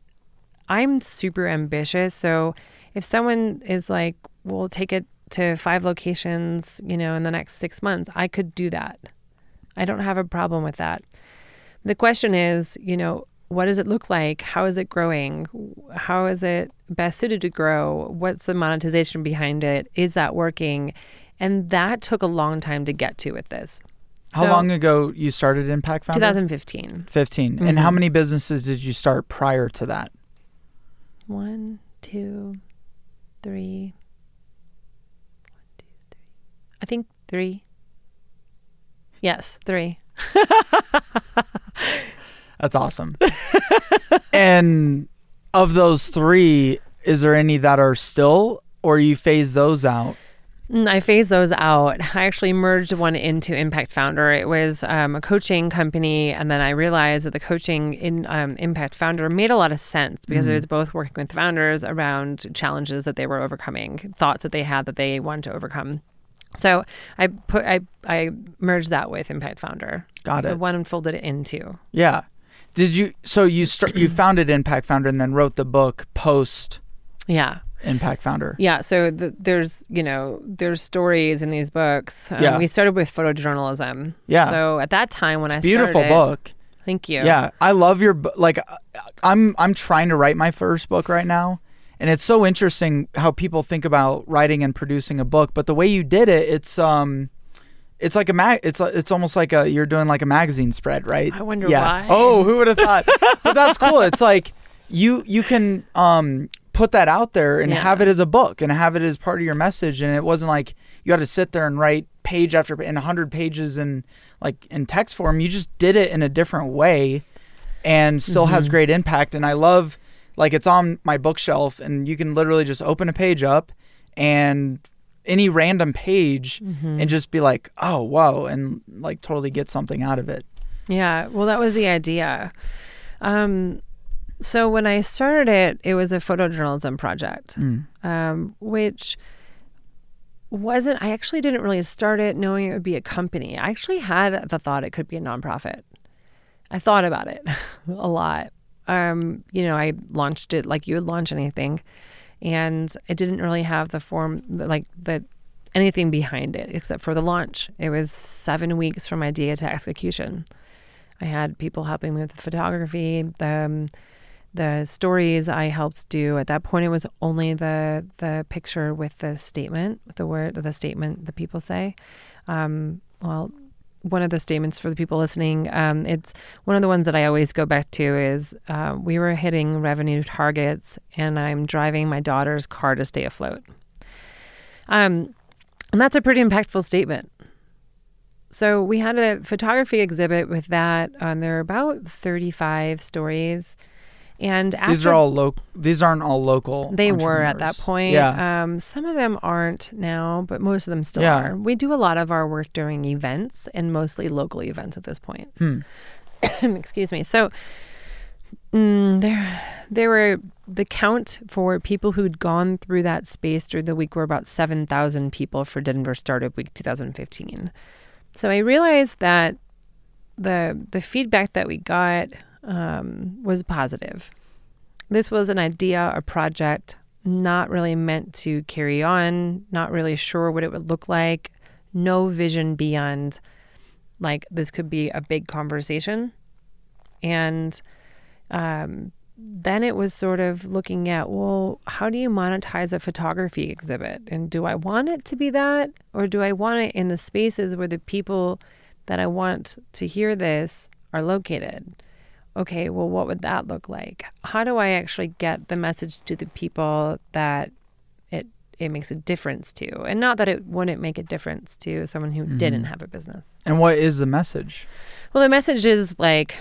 I'm super ambitious. So, if someone is like, we'll take it to five locations, you know, in the next six months, I could do that. I don't have a problem with that. The question is, you know, what does it look like? How is it growing? How is it best suited to grow? What's the monetization behind it? Is that working? And that took a long time to get to with this. How So- long ago you started Impact Founder? 2015. 15. And how Mhm. many businesses did you start prior to that? One, two, three. One, two, three. I think three. Yes, three. *laughs* That's awesome. and of those 3, is there any that are still or you phase those out? Mm, I phased those out. I actually merged one into Impact Founder. It was um, a coaching company, and then I realized that the coaching in um, Impact Founder made a lot of sense because it was both working with founders around challenges that they were overcoming, thoughts that they had that they wanted to overcome. So I put I I merged that with Impact Founder. Got so it. So one folded it into. Yeah. Did you so you start you founded Impact Founder and then wrote the book post Yeah. Impact Founder? Yeah, so the, there's you know there's stories in these books. Um, Yeah. we started with photojournalism. Yeah. So at that time when I Beautiful started, book. Thank you. Yeah, I love your like. uh, I'm I'm trying to write my first book right now, and it's so interesting how people think about writing and producing a book. But the way you did it, it's um, it's like a mag. It's a- it's almost like a you're doing like a magazine spread, right? I wonder yeah. why. Oh, who would have thought? but that's cool. It's like you you can um put that out there and Yeah. have it as a book and have it as part of your message. And it wasn't like you had to sit there and write page after in hundred pages in like in text form. You just did it in a different way and still has great impact. And I love like it's on my bookshelf and you can literally just open a page up and any random page and just be like, oh wow, and like totally get something out of it. Yeah, well, that was the idea. Um, so when I started it, it was a photojournalism project, um, which wasn't. I actually didn't really start it knowing it would be a company. I actually had the thought it could be a nonprofit. I thought about it *laughs* a lot. Um, you know, I launched it like you would launch anything, and it didn't really have the form, like the anything behind it except for the launch. It was seven weeks from idea to execution. I had people helping me with the photography, the um, the stories I helped do. At that point, it was only the the picture with the statement, with the word, the statement the people say. Um, well, one of the statements for the people listening. Um, it's one of the ones that I always go back to is uh, we were hitting revenue targets, and I'm driving my daughter's car to stay afloat. Um, and that's a pretty impactful statement. So we had a photography exhibit with that. Um, there are about 35 stories. And after these are all local. These aren't all local. they were at that point. Yeah. Um, some of them aren't now, but most of them still Yeah. are. We do a lot of our work during events and mostly local events at this point. Hmm. *coughs* Excuse me. So mm, there, there were the count for people who'd gone through that space during the week were about seven thousand people for Denver Startup Week 2015. So I realized that the the feedback that we got um, was positive. This was an idea, a project, not really meant to carry on, not really sure what it would look like, no vision beyond like this could be a big conversation. And um, then it was sort of looking at, well, how do you monetize a photography exhibit? And do I want it to be that? Or do I want it in the spaces where the people that I want to hear this are located? Okay, well, what would that look like? How do I actually get the message to the people that it it makes a difference to, and not that it wouldn't make a difference to someone who didn't have a business? And what is the message? Well, the message is like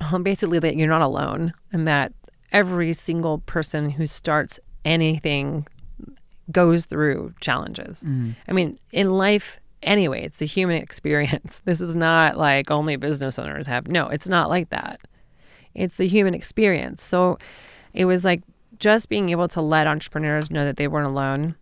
um, basically that you're not alone, and that every single person who starts anything goes through challenges. I mean, in life, anyway, it's the human *laughs* experience. This is not like only business owners have. No, it's not like that. It's the human experience. So it was like just being able to let entrepreneurs know that they weren't alone.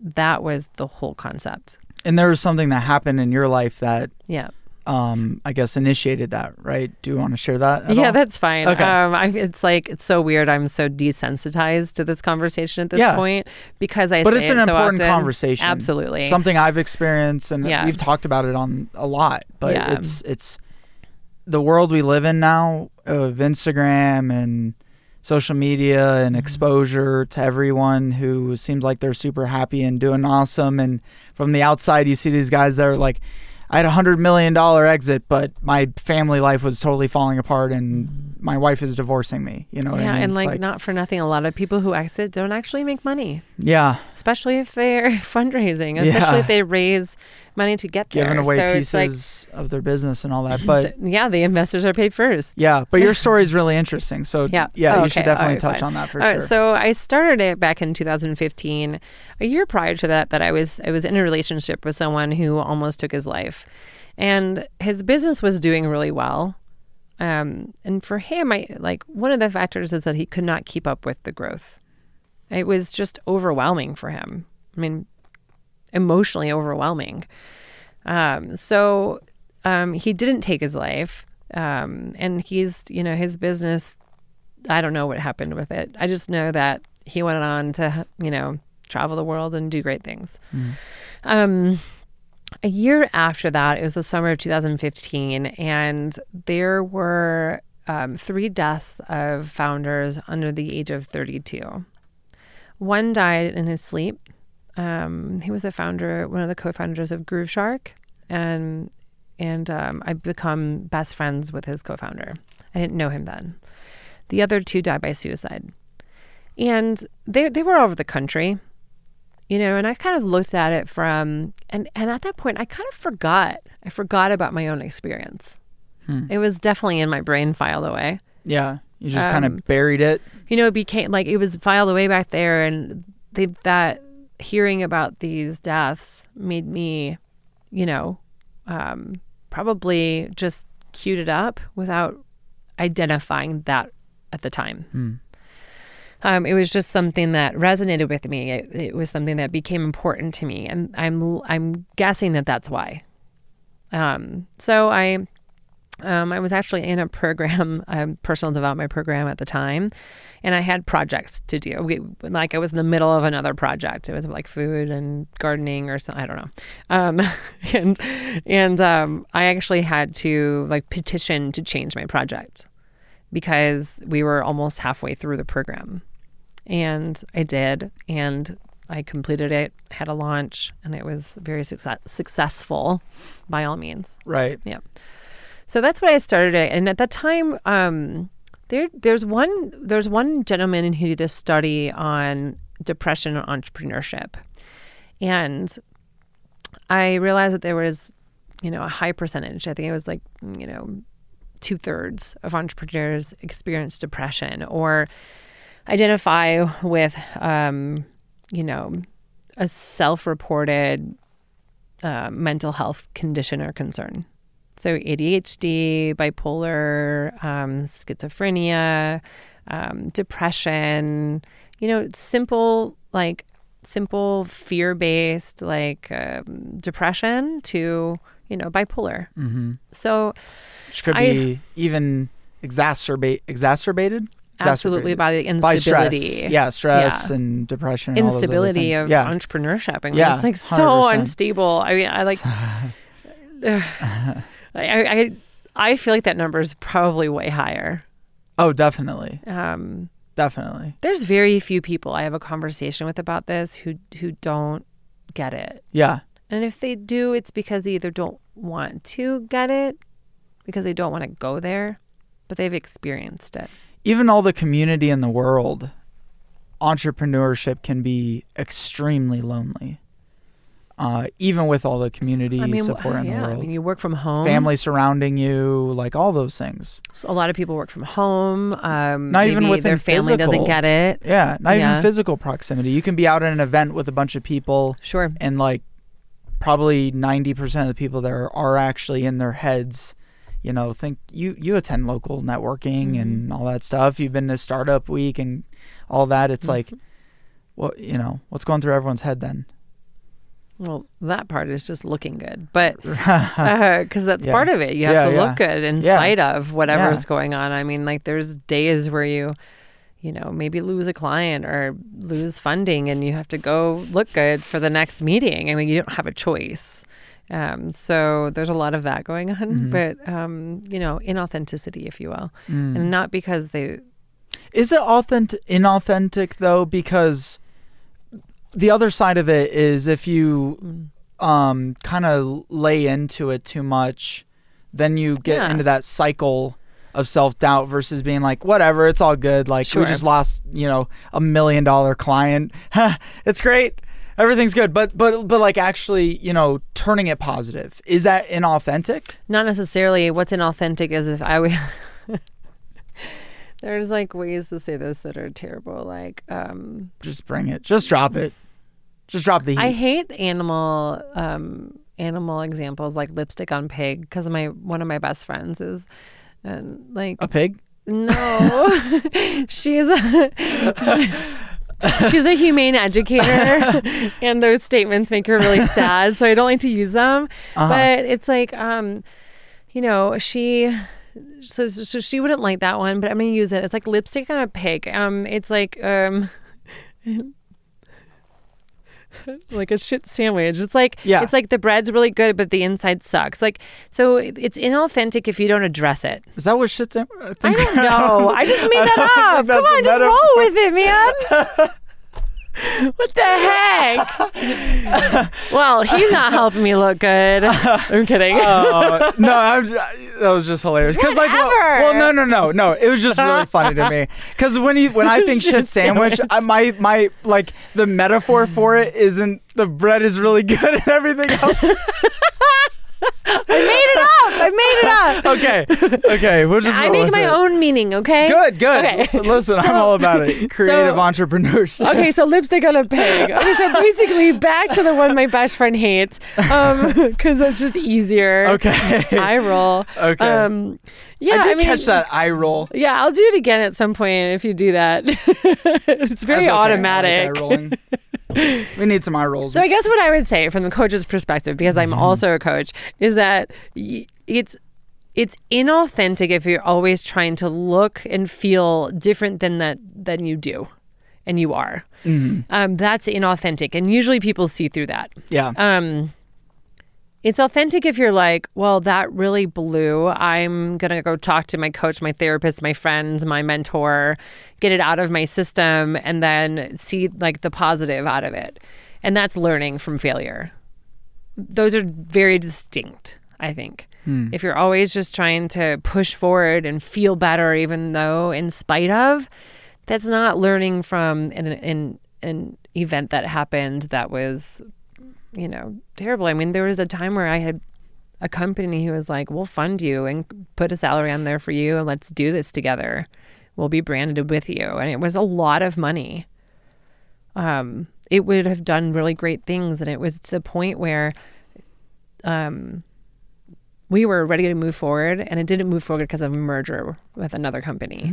That was the whole concept. And there was something that happened in your life that, Yeah. um, I guess, initiated that, right? Do you want to share that? at yeah, all? that's fine. Okay. Um, I, it's like it's so weird. I'm so desensitized to this conversation at this Yeah. point because I. But it's it an so important often. conversation. Absolutely. something I've experienced, and Yeah. we've talked about it on a lot. But Yeah. it's it's the world we live in now of Instagram and social media Mm-hmm. and exposure to everyone who seems like they're super happy and doing awesome. And from the outside, you see these guys that are like, I had a hundred million dollar exit, but my family life was totally falling apart, and my wife is divorcing me. You know Mm-hmm. yeah, I mean? and It's like, not for nothing, a lot of people who exit don't actually make money, yeah, especially if they're *laughs* fundraising, especially Yeah. if they raise money to get there. giving away so it's like, pieces of their business and all that. *laughs* But yeah, the investors are paid first. Yeah, but your story is really *laughs* interesting. So Yeah. yeah, Oh, you should definitely right, touch fine. on that for All sure. right, so I started it back in 2015. A year prior to that, that I was I was in a relationship with someone who almost took his life, and his business was doing really well. Um, and for him, I like one of the factors is that he could not keep up with the growth. It was just overwhelming for him. I mean, emotionally overwhelming. Um, so um, he didn't take his life, um, and he's you know his business I don't know what happened with it. I just know that he went on to, you know, travel the world and do great things. Um, a year after that, it was the summer of 2015, and there were um, three deaths of founders under the age of 32. One died in his sleep. Um, he was a founder, one of the co-founders of Grooveshark, and and um, I've become best friends with his co-founder. I didn't know him then. The other two died by suicide. And they they were all over the country. You know, and I kind of looked at it from and and at that point I kind of forgot. I forgot about my own experience. It was definitely in my brain filed away. yeah, you just kind um, of buried it. You know, it became like it was filed away back there and they that hearing about these deaths made me, you know, um, probably just queued it up without identifying that at the time. Um, it was just something that resonated with me. It, it was something that became important to me, and I'm I'm guessing that that's why. Um, so I um, I was actually in a program, a *laughs* personal development program at the time, and I had projects to do. We, like I was in the middle of another project. It was like food and gardening or something. I don't know. Um, *laughs* and and um, I actually had to like petition to change my project because we were almost halfway through the program, and I did, and I completed it, had a launch, and it was very success- successful by all means. Right. Yeah. So that's what I started at. And at that time, um, there there's one there's one gentleman who did a study on depression and entrepreneurship. And I realized that there was, you know, a high percentage. I think it was like, you know, two thirds of entrepreneurs experience depression or identify with, um, you know, a self reported uh, mental health condition or concern. So ADHD, bipolar, um, schizophrenia, um, depression, you know, simple, like simple fear based, like um, depression to, you know, bipolar. Mm-hmm. So Which could I- be even exacerbate exacerbated. absolutely by the by instability. stress. Yeah, stress Yeah. and depression. and all those other instability of yeah. entrepreneurship. I mean, Yeah, it's like so 100%. unstable. I mean, I like, *laughs* *laughs* I, I, I feel like that number is probably way higher. oh, definitely, Um, definitely. there's very few people I have a conversation with about this who who don't get it. Yeah, And if they do, it's because they either don't want to get it because they don't want to go there, but they've experienced it. even all the community in the world, entrepreneurship can be extremely lonely. Uh, even with all the community I mean, support in yeah, the I world, mean, you work from home. family surrounding you, like all those things. So a lot of people work from home. Um, Not even within their family doesn't get it. Yeah, not Yeah. even physical proximity. You can be out at an event with a bunch of people, Sure. and like probably 90% of the people there are actually in their heads you know think you you attend local networking Mm-hmm. and all that stuff you've been to startup week and all that it's like Mm-hmm. what you know what's going through everyone's head then Well, that part is just looking good, but *laughs* because that's Yeah. part of it, you have Yeah, to yeah. look good in spite of whatever's going on. I mean, like there's days where you, you know, maybe lose a client or lose funding, and you have to go look good for the next meeting. I mean, you don't have a choice. Um, so there's a lot of that going on, Mm-hmm. but um, you know, inauthenticity, if you will, Mm. and not because they. is it authentic inauthentic though because the other side of it is if you Mm. um kind of lay into it too much then you get Yeah. into that cycle of self-doubt versus being like whatever it's all good like Sure. we just lost you know a million dollar client *laughs* it's great everything's good but but but like actually you know turning it positive is that inauthentic Not necessarily. What's inauthentic is if I. *laughs* There's like ways to say this that are terrible. Like, um, just bring it. Just drop it. Just drop the heat. I hate animal um, animal examples like lipstick on pig because my one of my best friends is and like a pig? No. *laughs* *laughs* She's a *laughs* she's a humane educator and those statements make her really sad so I don't like to use them. Uh-huh. but it's like um you know she so, so she wouldn't like that one but I'm gonna use it it's like lipstick on a pig um it's like um *laughs* like a shit sandwich. It's like Yeah. it's like the bread's really good, but the inside sucks. Like so, it's inauthentic if you don't address it. is that what shit in? I, I don't *laughs* know. I just *laughs* made that up. Come on, just roll with it, man. What the heck? *laughs* well, he's not helping me look good. *laughs* I'm kidding. Oh *laughs* no, I'm, that was just hilarious. Cause like, well, Whatever. well, no, no, no, no. It was just really funny to me. Cause when you when I think shit sandwich. I, my my like the metaphor for it isn't the bread is really good and everything else. *laughs* I made it up. I made it up. *laughs* okay, okay, we'll just. I make my it. own meaning. Okay. Good, good. Okay. Listen, I'm all about it. *laughs* Creative entrepreneurship. Okay, so lipstick on a pig. Okay, so basically back to the one my best friend hates, um, because that's just easier. Okay. I roll. Okay. Um, yeah, I I, did mean, catch that eye roll. Yeah, I'll do it again at some point if you do that. it's very. I like automatic. eye rolling. We need some eye rolls. So I guess what I would say from the coach's perspective, because I'm Mm-hmm. also a coach, is that it's it's inauthentic if you're always trying to look and feel different than that than you do, and you are. Mm-hmm. Um, that's inauthentic, and usually people see through that. yeah. Um, it's authentic if you're like, well, that really blew. I'm going to go talk to my coach, my therapist, my friends, my mentor, get it out of my system, and then see like the positive out of it. And that's learning from failure. Those are very distinct, I think. Hmm. If you're always just trying to push forward and feel better, even though in spite of, that's not learning from an, an, an event that happened that was you know, terrible. I mean, there was a time where I had a company who was like, "We'll fund you and put a salary on there for you, and let's do this together. We'll be branded with you." And it was a lot of money. Um, it would have done really great things, and it was to the point where, um, we were ready to move forward, and it didn't move forward because of a merger with another company.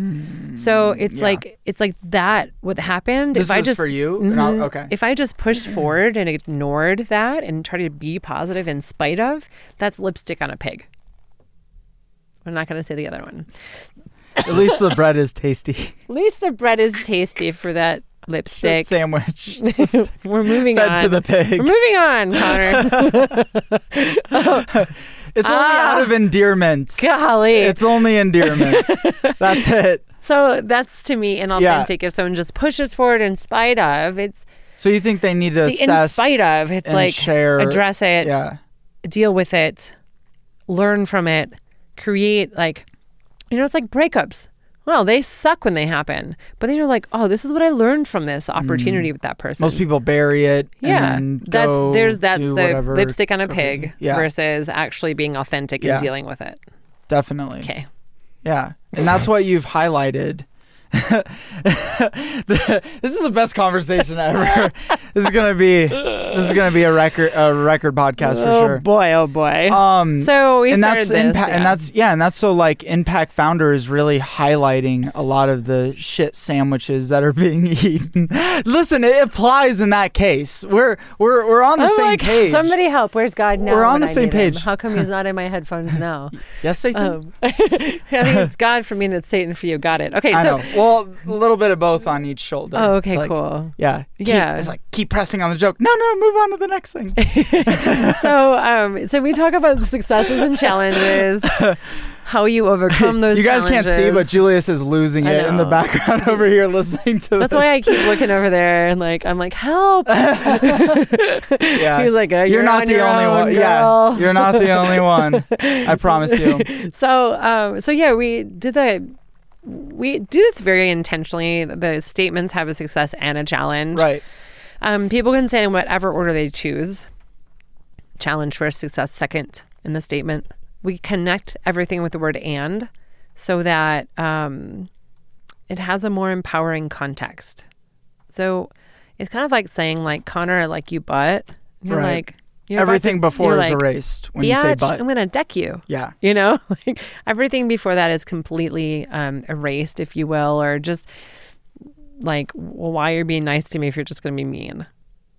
so it's yeah. like it's like that. What happened? This if I just for you? And Mhm. okay. If I just pushed forward and ignored that and tried to be positive in spite of, that's lipstick on a pig. I'm not going to say the other one. At least the bread is tasty. *laughs* At least the bread is tasty for that Shit lipstick. sandwich. *laughs* We're moving Fed on. to the pig. We're moving on, Connor. *laughs* It's only Ah. out of endearment. Golly. It's only endearment. *laughs* That's it. so that's to me inauthentic. If someone just pushes forward in spite of, it's So you think they need to the in spite of. It's like share- address it, Yeah. deal with it, learn from it, create like you know, it's like breakups. Well, they suck when they happen. But then you're like, oh, this is what I learned from this opportunity with that person. Mm. Most people bury it. yeah. And then that's go there's that's the whatever, lipstick on a pig Yeah. versus actually being authentic Yeah. and dealing with it. Definitely. Okay. Yeah. And that's what you've highlighted. *laughs* this is the best conversation ever. *laughs* this is gonna be this is gonna be a record a record podcast for sure. oh sure. boy, oh boy. Um so we and started that's this, impact yeah. and that's yeah and that's so like impact founder is really highlighting a lot of the shit sandwiches that are being *laughs* eaten listen it applies in that case we're we're we're on the Oh same God, page Somebody help. Where's God now? We're on the I same need him? page. How come he's *laughs* not in my headphones now? yes Satan Um, *laughs* I think it's God for me and it's Satan for you. Got it. Okay, I so know well a little bit of both on each shoulder Oh, okay, like, cool. yeah keep- Yeah. it's like keep pressing on the joke no no move on to the next thing *laughs* so um so we talk about the successes and challenges, *laughs* how you overcome those you guys can't see but. Julius is losing it in the background *laughs* over here listening to That's this. why I keep looking over there and like I'm like help. yeah He's like, uh, you're, "You're not on the only one yeah you're not the only one I promise you So um so yeah, we did the we do this very intentionally. The statements have a success and a challenge. right Um, people can say in whatever order they choose. Challenge first, success second in the statement. We connect everything with the word and so that um, it has a more empowering context. So it's kind of like saying, like, Connor, like you, but you're Right. like, you're everything to- before is like, erased when you say "Biatch, but I'm going to deck you. yeah *laughs* You know, like everything before that is completely um, erased, if you will, or just like, well, why are you being nice to me if you're just going to be mean?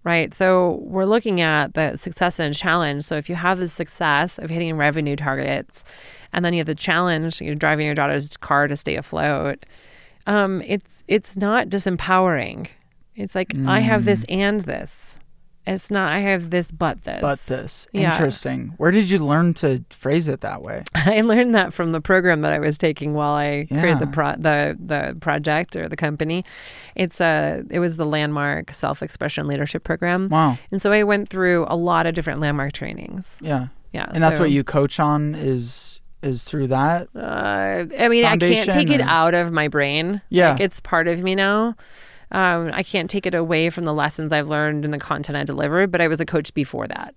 Right. So we're looking at the success and challenge. So if you have the success of hitting revenue targets, and then you have the challenge, you're driving your daughter's car to stay afloat. Um, it's it's not disempowering. It's like I have this and this. It's not I have this but this. but this Yeah. interesting where did you learn to phrase it that way *laughs* I learned that from the program that I was taking while I created the pro- the the project or the company. It's a it was the landmark self expression leadership program, wow and so I went through a lot of different landmark trainings. yeah Yeah, and that's what you coach on is is through that Uh, I mean, I can't take it out of my brain. Yeah. like, it's part of me now. Um, I can't take it away from the lessons I've learned and the content I delivered, but I was a coach before that.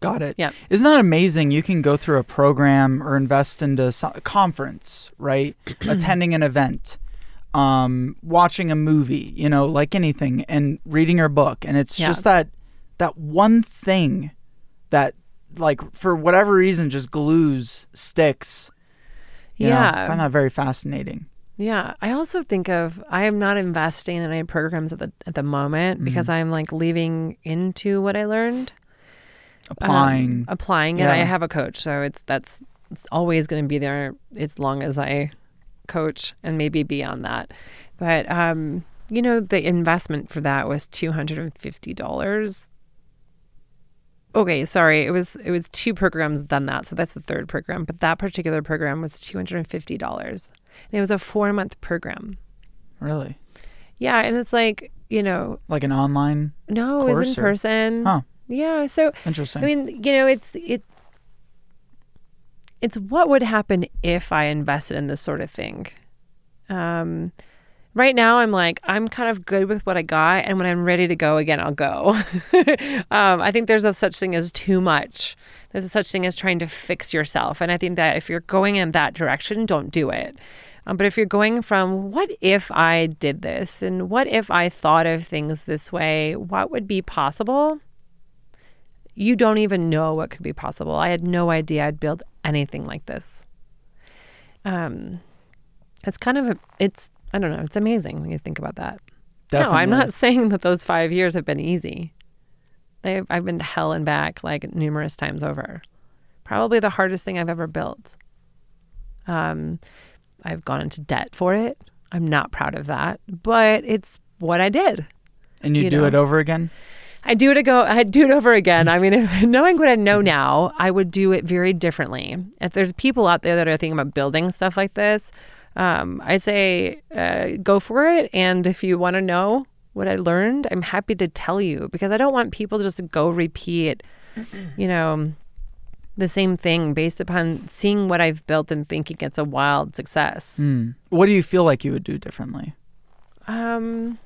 got it Yeah. isn't that amazing you can go through a program or invest into a conference right *clears throat* attending an event um watching a movie you know like anything and reading your book and it's Yeah. just that that one thing that like for whatever reason just glues sticks you know? Yeah. I find that very fascinating Yeah, I also think of I am not investing in any programs at the at the moment Mm-hmm. because I'm like leaving into what I learned, um, applying applying it. I have a coach, so it's that's it's always going to be there as long as I coach and maybe beyond that. But um, you know, the investment for that was two hundred and fifty dollars. okay, sorry, it was it was two programs done that, so that's the third program. But that particular program was two hundred and fifty dollars, and it was a four month program. Really? Yeah, and it's like you know, Like an online? no, it was in or- person. Huh. Yeah, so Interesting. I mean, you know, it's it. It's what would happen if I invested in this sort of thing. Um, right now, I'm like I'm kind of good with what I got, and when I'm ready to go again, I'll go. *laughs* um, I think there's a such thing as too much. There's a such thing as trying to fix yourself, and I think that if you're going in that direction, don't do it. Um, but if you're going from what if I did this, and what if I thought of things this way, what would be possible? you don't even know what could be possible. I had no idea I'd build anything like this. Um, it's kind of a, it's I don't know. It's amazing when you think about that. No, I'm not saying that those five years have been easy. They've, I've been to hell and back like numerous times over. Probably the hardest thing I've ever built. Um, I've gone into debt for it. I'm not proud of that, but it's what I did. And you, you do know. it over again? I do it ago. I'd do it over again. I mean, if, *laughs* knowing what I know now, I would do it very differently. If there's people out there that are thinking about building stuff like this, um, I say uh, go for it. And if you want to know what I learned, I'm happy to tell you because I don't want people to just to go repeat, you know, the same thing based upon seeing what I've built and thinking it's a wild success. Hmm. What do you feel like you would do differently? Um,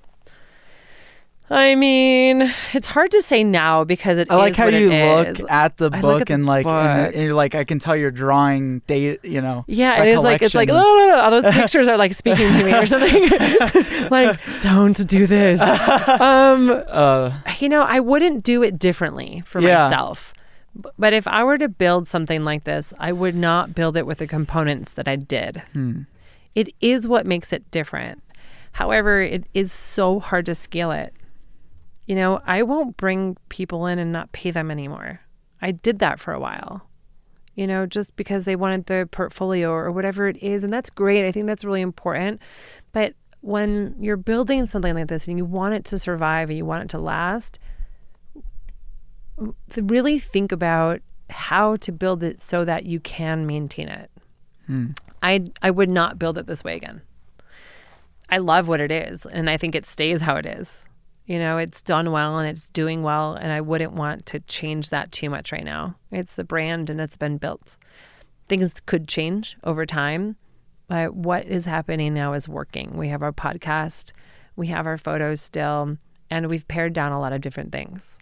I mean, it's hard to say now because it I like how you look at the I book at the and like book. and you're like I can tell you're drawing date, you know. Yeah, it is like it's like no, no, no. All those *laughs* pictures are like speaking to me or something. *laughs* like, don't do this. *laughs* Um, Uh, you know, I wouldn't do it differently for Yeah. myself. But if I were to build something like this, I would not build it with the components that I did. hmm. It is what makes it different. However, it is so hard to scale it. You know, I won't bring people in and not pay them anymore. I did that for a while, you know, just because they wanted the portfolio or whatever it is. And that's great. I think that's really important. But when you're building something like this and you want it to survive and you want it to last, really think about how to build it so that you can maintain it. Hmm. I I would not build it this way again. I love what it is, and I think it stays how it is. You know, it's done well and it's doing well, and I wouldn't want to change that too much right now. It's a brand and it's been built. Things could change over time, but what is happening now is working. We have our podcast, we have our photos still, and we've pared down a lot of different things.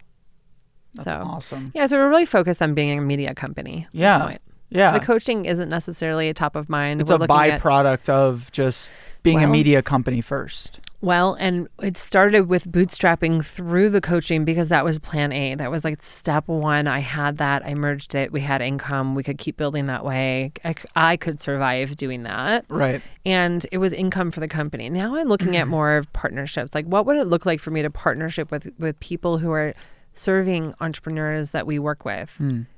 That's so, awesome. yeah, so we're really focused on being a media company. Yeah. Yeah. The coaching isn't necessarily a top of mind. it's We're a looking at- byproduct of just being a media company first. Well, and it started with bootstrapping through the coaching because that was plan A. That was like step one. I had that. I merged it. We had income. We could keep building that way. I could survive doing that. Right. And it was income for the company. Now I'm looking at *clears throat* more of partnerships. Like, what would it look like for me to partnership with, with people who are serving entrepreneurs that we work with?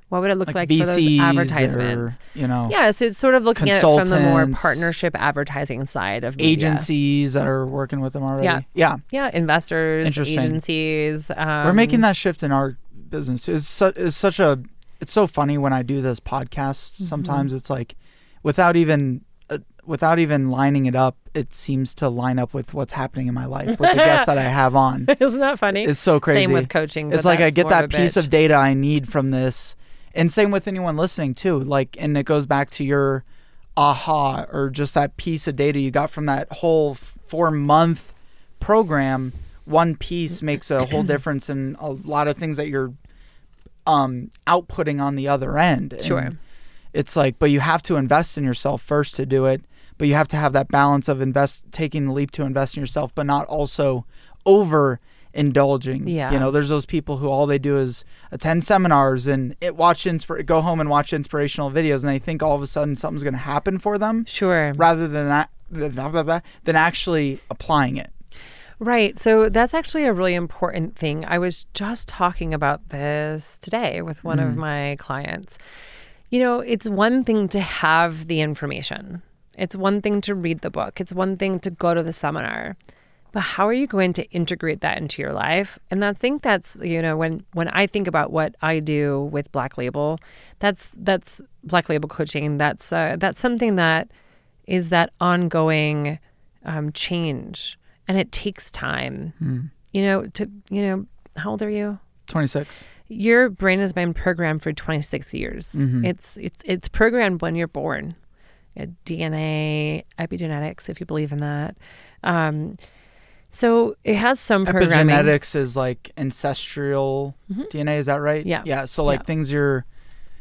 What would it look like, Like, for those advertisements? or, you know, Yeah, so it's sort of looking at it from the more partnership advertising side of media. agencies that are working with them already. Yeah. Yeah. Yeah, investors, agencies. Um, We're making that shift in our business. It's, su- it's such a it's so funny when I do this podcast. Mm-hmm. Sometimes it's like without even without even lining it up, it seems to line up with what's happening in my life with the guests that I *laughs* have on. Isn't that funny? It's so crazy. Same with coaching. It's like I get that of piece bitch. of data I need from this, and same with anyone listening too. Like, and it goes back to your aha or just that piece of data you got from that whole f- four month program. One piece makes a whole *clears throat* difference in a lot of things that you're um outputting on the other end. And Sure. It's like, but you have to invest in yourself first to do it. But you have to have that balance of invest taking the leap to invest in yourself, but not also over indulging. Yeah. You know, there's those people who all they do is attend seminars and it, watch inspir- go home and watch inspirational videos, and they think all of a sudden something's going to happen for them, Sure. rather than that, than actually applying it. Right. So that's actually a really important thing. I was just talking about this today with one Mm. of my clients. You know, it's one thing to have the information, it's one thing to read the book, it's one thing to go to the seminar. but how are you going to integrate that into your life? And I think that's you know when when I think about what I do with Black Label, that's that's Black Label coaching. That's uh, that's something that is that ongoing um, change, and it takes time. You know, to you know, how old are you? 26. Your brain has been programmed for 26 years. Mm-hmm. It's it's it's programmed when you're born. DNA, epigenetics, if you believe in that. Um, so it has some programming. Epigenetics is like ancestral DNA, is that right? Mm-hmm. Yeah. Yeah. So like Yeah. things you're,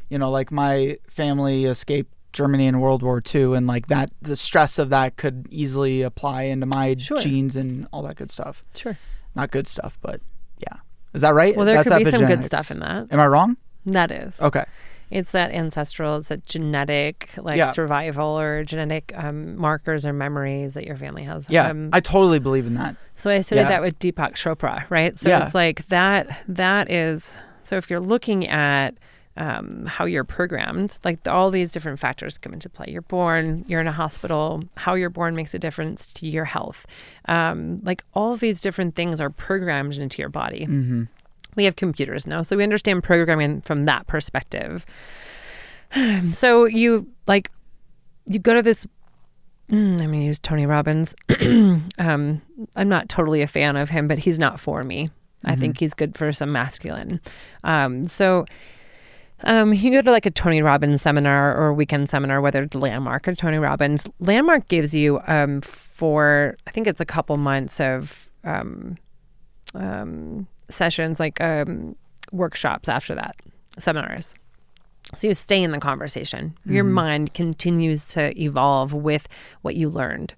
you know, like my family escaped Germany in World War II, and like that, the stress of that could easily apply into my Sure. genes and all that good stuff. Sure. Not good stuff, but yeah. Is that right? Well, there That's could be some good stuff in that. Am I wrong? That is. Okay. It's that ancestral, it's that genetic, like Yeah. survival or genetic um, markers or memories that your family has. Yeah. Um, I totally believe in that. so I studied yeah. that with Deepak Chopra, right? So Yeah. it's like that. That is. So if you're looking at um, how you're programmed, like all these different factors come into play. You're born, you're in a hospital. How you're born makes a difference to your health. Um, like all these different things are programmed into your body. Mm-hmm. We have computers now so we understand programming from that perspective. *sighs* So you like you go to this *clears throat* i'm going to use tony robbins. *clears throat* Um, i'm not totally a fan of him but he's not for me. I think he's good for some masculine. Um, so um, you go to like a Tony Robbins seminar or a weekend seminar, whether it's Landmark or Tony Robbins. Landmark gives you um, for I think it's a couple months of um, um, sessions, like um, workshops after that, seminars. So you stay in the conversation. Your mind continues to evolve with what you learned.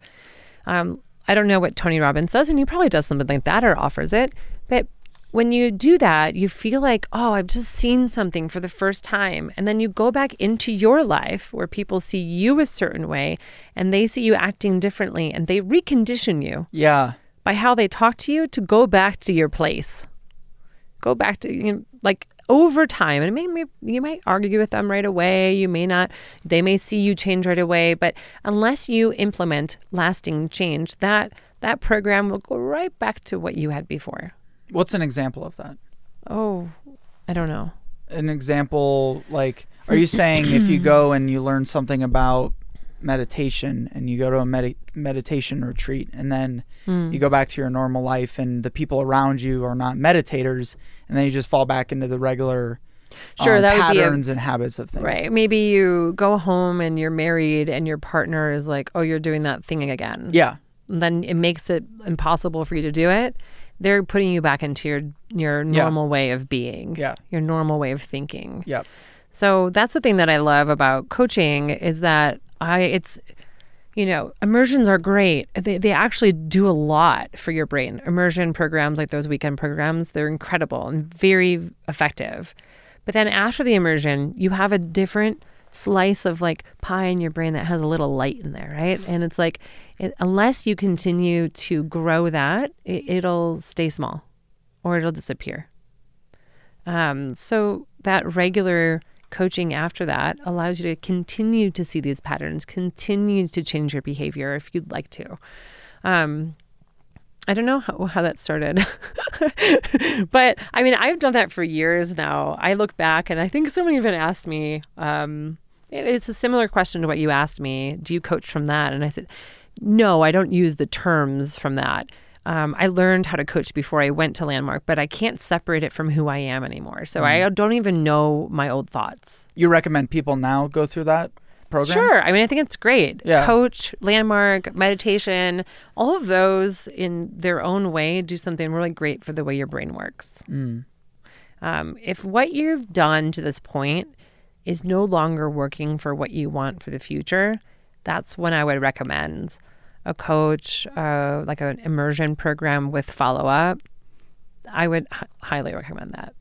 Um, I don't know what Tony Robbins does, and he probably does something like that or offers it. But when you do that, you feel like, oh, I've just seen something for the first time. And then you go back into your life where people see you a certain way and they see you acting differently and they recondition you Yeah. by how they talk to you to go back to your place. Go back to you know, like over time, and it may, may you might argue with them right away. You may not. They may see you change right away, but unless you implement lasting change, that that program will go right back to what you had before. What's an example of that? Oh, I don't know. An example like are you saying if you *clears throat* go and you learn something about meditation and you go to a medi- meditation retreat and then Hmm. you go back to your normal life and the people around you are not meditators and then you just fall back into the regular Sure, um, that be a- patterns and habits of things. Right. Maybe you go home and you're married and your partner is like, "Oh, you're doing that thing again." Yeah. then it makes it impossible for you to do it. They're putting you back into your your Yeah. normal way of being, Yeah. your normal way of thinking. Yep. So that's the thing that I love about coaching is that I it's you know immersions are great. They they actually do a lot for your brain. Immersion programs like those weekend programs they're incredible and very effective. But then after the immersion, you have a different slice of like pie in your brain that has a little light in there, right? And it's like it, unless you continue to grow that, it, it'll stay small or it'll disappear. Um, so that regular coaching after that allows you to continue to see these patterns, continue to change your behavior if you'd like to. Um, I don't know how, how that started, *laughs* but I mean, I've done that for years now. I look back and I think someone even asked me, um, it- it's a similar question to what you asked me. Do you coach from that? And I said, no, I don't use the terms from that. Um, I learned how to coach before I went to Landmark, but I can't separate it from who I am anymore. So I don't even know my old thoughts. You recommend people now go through that program? Sure. I mean, I think it's great. Yeah. Coach, landmark, meditation, all of those in their own way do something really great for the way your brain works. Mm. Um, if what you've done to this point is no longer working for what you want for the future, that's when I would recommend a coach, uh, like an immersion program with follow up. I would h- highly recommend that.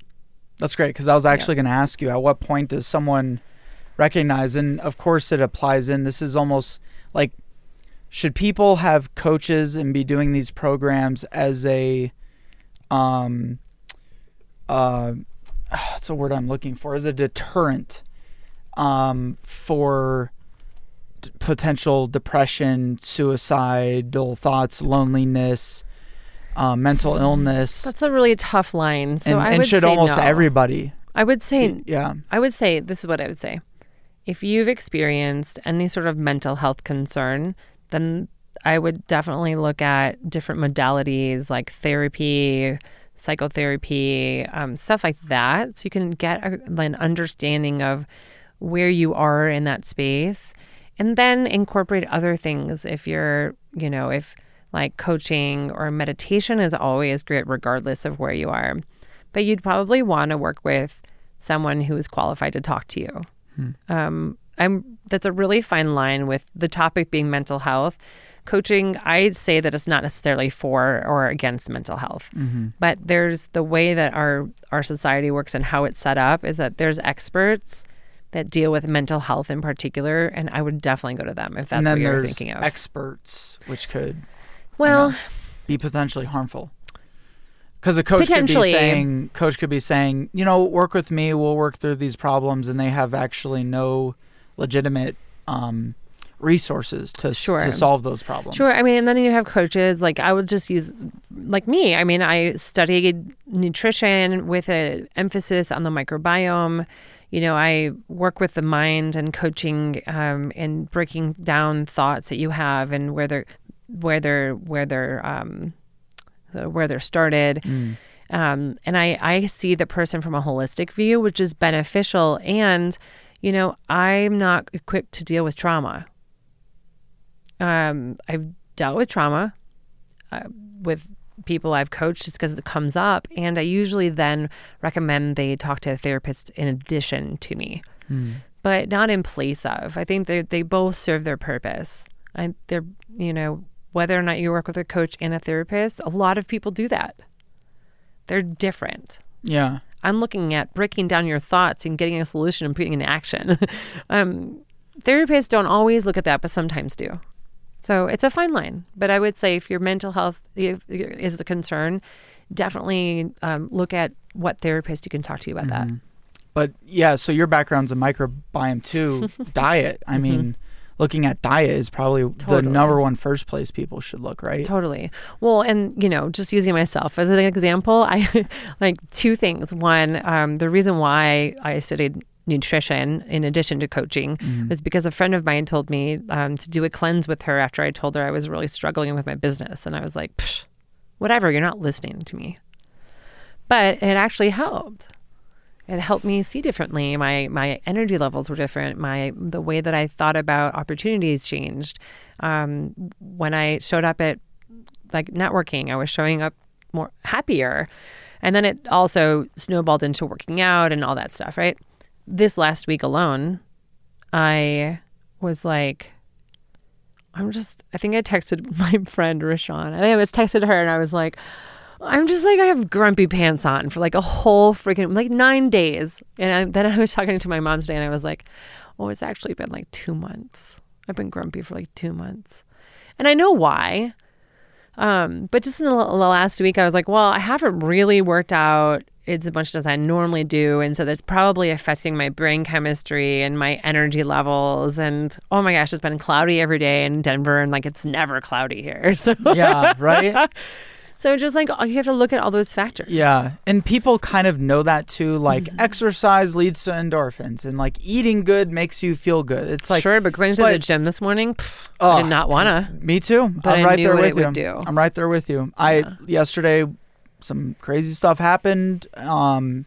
That's great because I was actually going to ask you at what point does someone recognize, and of course it applies in. This is almost like should people have coaches and be doing these programs as a, um, uh, *sighs* it's a word I'm looking for, as a deterrent, um, for d- potential depression, suicidal thoughts, loneliness, uh, mental illness, That's a really tough line. So and, I and would should say almost no. everybody. I would say Yeah. I would say this is what I would say. If you've experienced any sort of mental health concern, then I would definitely look at different modalities like therapy, psychotherapy, um, stuff like that. So you can get a, an understanding of where you are in that space and then incorporate other things if you're, you know, if like coaching or meditation is always great regardless of where you are. But you'd probably want to work with someone who is qualified to talk to you. Um, I'm that's a really fine line with the topic being mental health. Coaching, I'd say that it's not necessarily for or against mental health, but there's the way that our our society works and how it's set up is that there's experts that deal with mental health in particular, and I would definitely go to them if that's what you're thinking of. experts, which could well, be potentially harmful. Because a coach could be saying, coach could be saying, you know, work with me, we'll work through these problems, and they have actually no legitimate um, resources to Sure. to solve those problems. Sure. I mean, and then you have coaches. Like I would just use, like me. I mean, I studied nutrition with an emphasis on the microbiome. You know, I work with the mind and coaching um, and breaking down thoughts that you have and where they're, where they're, where they're, um, uh, where they're started. Um, and I, I see the person from a holistic view, which is beneficial. And, you know, I'm not equipped to deal with trauma um, I've dealt with trauma uh, with people I've coached just because it comes up, and I usually then recommend they talk to a therapist in addition to me, but not in place of. I think they they both serve their purpose. I, they're you know whether or not you work with a coach and a therapist, a lot of people do that. They're different. Yeah. I'm looking at breaking down your thoughts and getting a solution and putting it in action. *laughs* um, therapists don't always look at that, but sometimes do. So it's a fine line. But I would say if your mental health is a concern, definitely um, look at what therapist you can talk to you about that. But yeah, so your background's a microbiome too. *laughs* diet. I mean, looking at diet is probably the Mm-hmm. Number one first place people should look, right? Totally. Well, and you know, just using myself as an example, I *laughs* like two things. One, um, the reason why I studied nutrition in addition to coaching was because a friend of mine told me um, to do a cleanse with her after I told her I was really struggling with my business, and I was like, Psh, whatever, you're not listening to me. But it actually helped. It helped me see differently. My my energy levels were different. My the way that I thought about opportunities changed. Um, when I showed up at like networking, I was showing up more happier, and then it also snowballed into working out and all that stuff. Right. This last week alone, I was like, I'm just. I think I texted *laughs* my friend Rashawn. I think I was texted her, and I was like. I'm just like I have grumpy pants on for like a whole freaking like nine days, and I, then I was talking to my mom today, and I was like, "Oh, it's actually been like two months. I've been grumpy for like two months, and I know why. Um, but just in the, the last week, I was like, well, I haven't really worked out as much as I normally do, and so that's probably affecting my brain chemistry and my energy levels. And oh my gosh, it's been cloudy every day in Denver, and like it's never cloudy here. *laughs* So yeah, right? *laughs* so just like you have to look at all those factors. Yeah. And people kind of know that too. Like Mm-hmm. exercise leads to endorphins and like eating good makes you feel good. It's like sure, but going to the gym this morning, pff, Oh, I did not wanna. Me too. But I'm right there with it you. I'm right there with you. I yesterday some crazy stuff happened. Um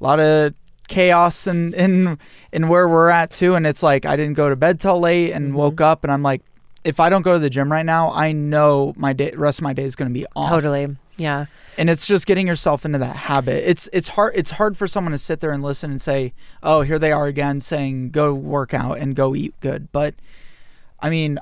a lot of chaos in in in where we're at too and it's like I didn't go to bed till late and Mm-hmm. woke up and I'm like if I don't go to the gym right now, I know my day rest of my day is going to be off. Totally. Yeah. and it's just getting yourself into that habit it's it's hard it's hard for someone to sit there and listen and say oh here they are again saying go work out and go eat good but i mean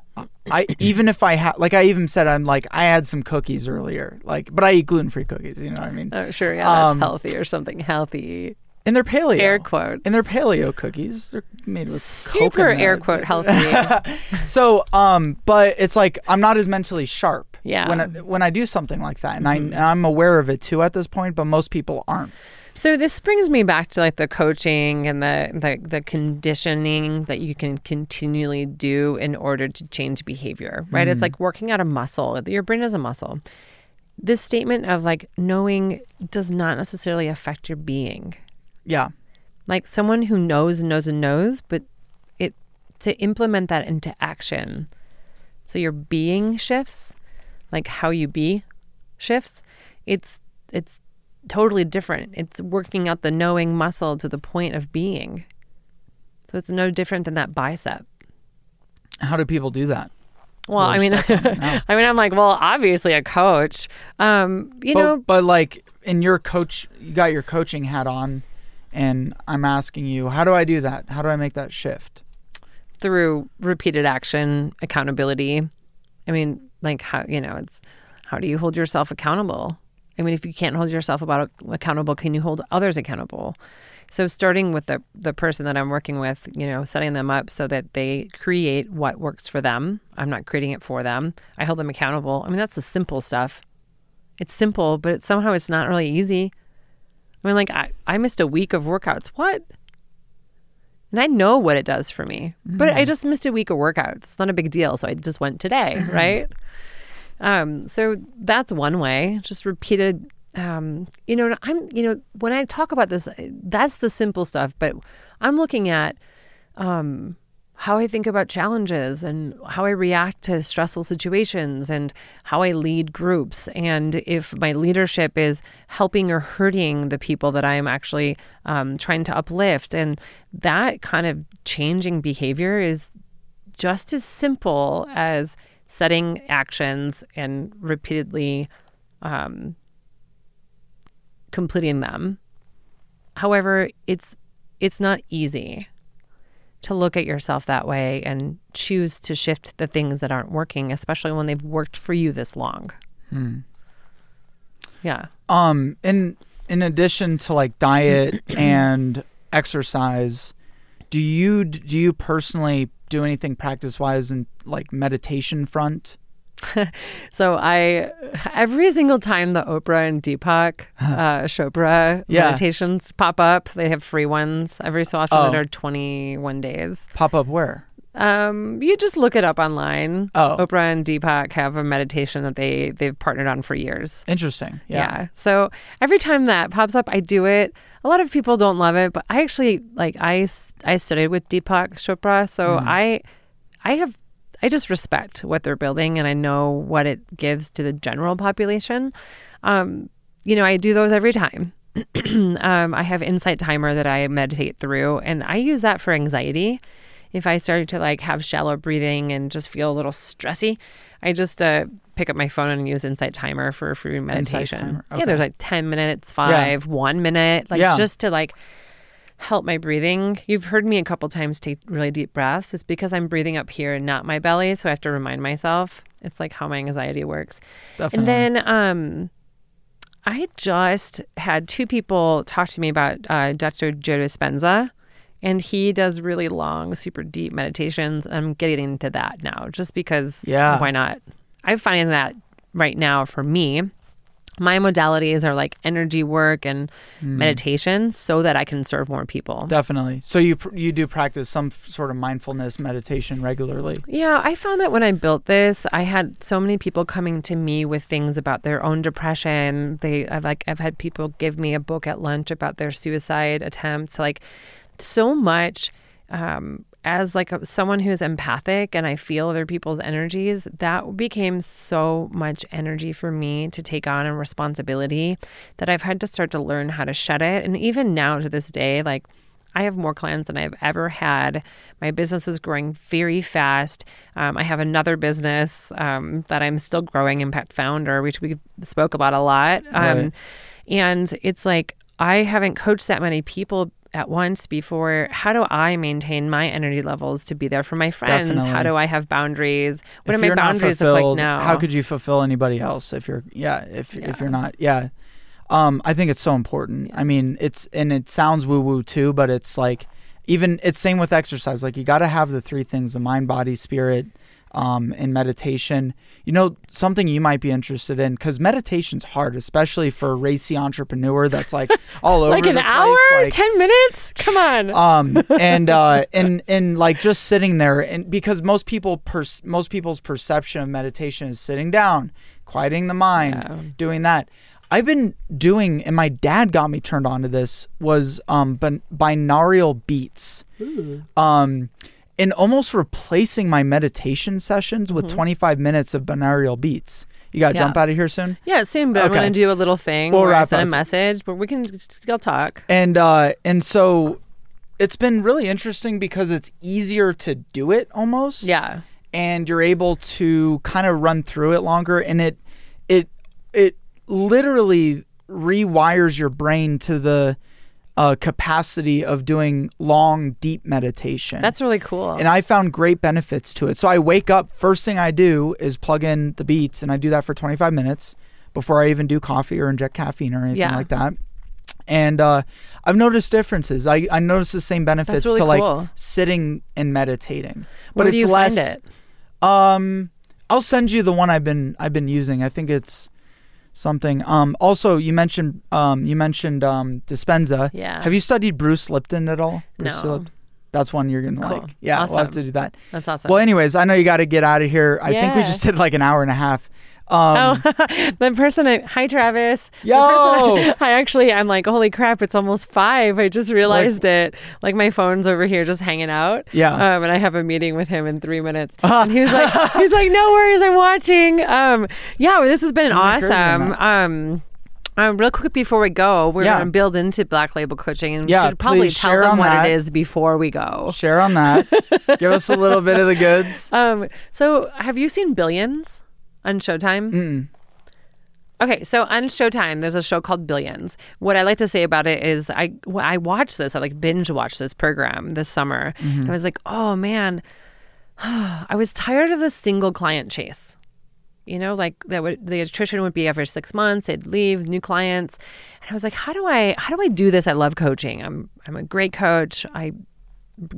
i even if i had like i even said i'm like i had some cookies earlier like but i eat gluten-free cookies you know what i mean Oh, sure. Yeah, that's Um, healthy or something healthy. and they're paleo Air quote. and they're paleo cookies they're made with Super coconut. air quote healthy. *laughs* so um but it's like i'm not as mentally sharp Yeah. when I, when i do something like that and I, i'm aware of it too at this point but most people aren't So this brings me back to like the coaching and the, the the conditioning that you can continually do in order to change behavior, right? It's mm. like working out a muscle. Your brain is a muscle. this statement of like knowing does not necessarily affect your being. Yeah. Like someone who knows and knows and knows, but it to implement that into action. So your being shifts, like how you be shifts. It's it's totally different. It's working out the knowing muscle to the point of being. So it's no different than that bicep. How do people do that? Well, I mean, *laughs* I mean, I'm like, well, obviously a coach. Um, you but, know, but like in your coach, you got your coaching hat on, and I'm asking you, how do I do that? How do I make that shift? through repeated action, accountability. I mean, like how you know, it's how do you hold yourself accountable? I mean, if you can't hold yourself about accountable, can you hold others accountable? So starting with the the person that I'm working with, you know, setting them up so that they create what works for them. I'm not creating it for them. I hold them accountable. I mean, that's the simple stuff. It's simple, but it's somehow it's not really easy. I mean, like I, I missed a week of workouts. What? And I know what it does for me. But I mm-hmm. just missed a week of workouts. It's not a big deal. So I just went today, *laughs* right? Um, so that's one way, just repeated. Um, you know, I'm, you know, when I talk about this, that's the simple stuff, but I'm looking at um, how I think about challenges and how I react to stressful situations and how I lead groups. And if my leadership is helping or hurting the people that I am actually um, trying to uplift. And that kind of changing behavior is just as simple as setting actions and repeatedly um, completing them. However, it's it's not easy to look at yourself that way and choose to shift the things that aren't working, especially when they've worked for you this long. Yeah. Um, in in addition to like diet *clears throat* and exercise, do you do you personally do anything practice wise and like meditation front? *laughs* So I every single time the Oprah and Deepak uh, Chopra Yeah. meditations pop up, they have free ones every so often that Oh. are 21 days. Pop up where? Um, you just look it up online. Oh. Oprah and Deepak have a meditation that they they've partnered on for years. Interesting. Yeah. Yeah. So every time that pops up, I do it. A lot of people don't love it, but I actually like I I studied with Deepak Chopra, so I I have I just respect what they're building and I know what it gives to the general population. Um, you know, I do those every time. *clears throat* um, I have Insight Timer that I meditate through, and I use that for anxiety. If I start to like have shallow breathing and just feel a little stressy, I just uh, pick up my phone and use Insight Timer for a free meditation. Timer, Yeah, there's like 10 minutes, five, one minute, like Yeah. just to like help my breathing. You've heard me a couple times take really deep breaths. It's because I'm breathing up here and not my belly. So I have to remind myself. It's like how my anxiety works. Definitely. And then um, I just had two people talk to me about uh, Dr. Joe Dispenza, and he does really long, super deep meditations. I'm getting into that now just because Yeah. why not? I'm finding that right now for me, my modalities are like energy work and Hmm. meditation so that I can serve more people. Definitely. So you pr- you do practice some f- sort of mindfulness meditation regularly. Yeah, I found that when I built this, I had so many people coming to me with things about their own depression. They, I've like, I've had people give me a book at lunch about their suicide attempts. Like, so much. Um, as like a, someone who's empathic and I feel other people's energies, that became so much energy for me to take on and responsibility that I've had to start to learn how to shut it. And even now to this day, like I have more clients than I've ever had. My business is growing very fast. Um, I have another business um, that I'm still growing, Impact Founder, which we spoke about a lot. Um, Right. And it's like, I haven't coached that many people at once before. How do I maintain my energy levels to be there for my friends? How do I have boundaries? What if do my boundaries look like now? How could you fulfill anybody else if you're yeah if Yeah. if you're not yeah. Um, I think it's so important. I mean, it's and it sounds woo woo too, but it's like even it's same with exercise. Like you got to have the three things: the mind, body, spirit, um, and meditation. You know, something you might be interested in because meditation's hard, especially for a racy entrepreneur that's like *laughs* all over like an the place, hour, like- 10 minutes? Come on. um and uh *laughs* and and like just sitting there and because most people pers- most people's perception of meditation is sitting down quieting the mind, Yeah. doing that. I've been doing, and my dad got me turned on to this was um bin- binaural beats. Um, and almost replacing my meditation sessions with 25 minutes of binaural beats. You got to Mm-hmm. Yeah. jump out of here soon. Yeah, soon, but I'm gonna do a little thing We'll where I wrap send us. a message, but we can still talk. and uh and so it's been really interesting because it's easier to do it almost Yeah. and you're able to kind of run through it longer and it it it literally rewires your brain to the uh, capacity of doing long deep meditation That's really cool. and I found great benefits to it. So I wake up, first thing I do is plug in the beats, and I do that for 25 minutes before I even do coffee or inject caffeine or anything Yeah. like that. And uh, I've noticed differences. I, I noticed the same benefits really to like cool. sitting and meditating, Where but do it's you less. find it? Um, I'll send you the one I've been I've been using. I think it's something. Um, also you mentioned um you mentioned um Dispenza. Yeah. Have you studied Bruce Lipton at all? Bruce No. Lip- That's one you're gonna Cool. like. Yeah, we'll have to do that. That's awesome. Well, anyways, I know you got to get out of here. I think we just did like an hour and a half. Um, Oh, *laughs* the person I, hi Travis. Yo! I, *laughs* I actually, I'm like, holy crap, it's almost five. I just realized it. Like my phone's over here just hanging out. Yeah. Um, and I have a meeting with him in three minutes. And he was like, *laughs* he's like, no worries, I'm watching. Um, yeah, well, this has been encouraging awesome. Um, um, real quick before we go, we're Yeah. going to build into Black Label Coaching and we Yeah, should probably tell them what that. it is before we go. share on that. Give us a little bit of the goods. Um, so have you seen Billions on Showtime? Mm-mm. Okay, so on Showtime, there's a show called Billions. What I like to say about it is, I I watched this. I like binge watched this program this summer. And I was like, oh man, *sighs* I was tired of the single client chase. You know, like that would the attrition would be every six months. They'd leave, new clients, and I was like, how do I how do I do this? I love coaching. I'm I'm a great coach. I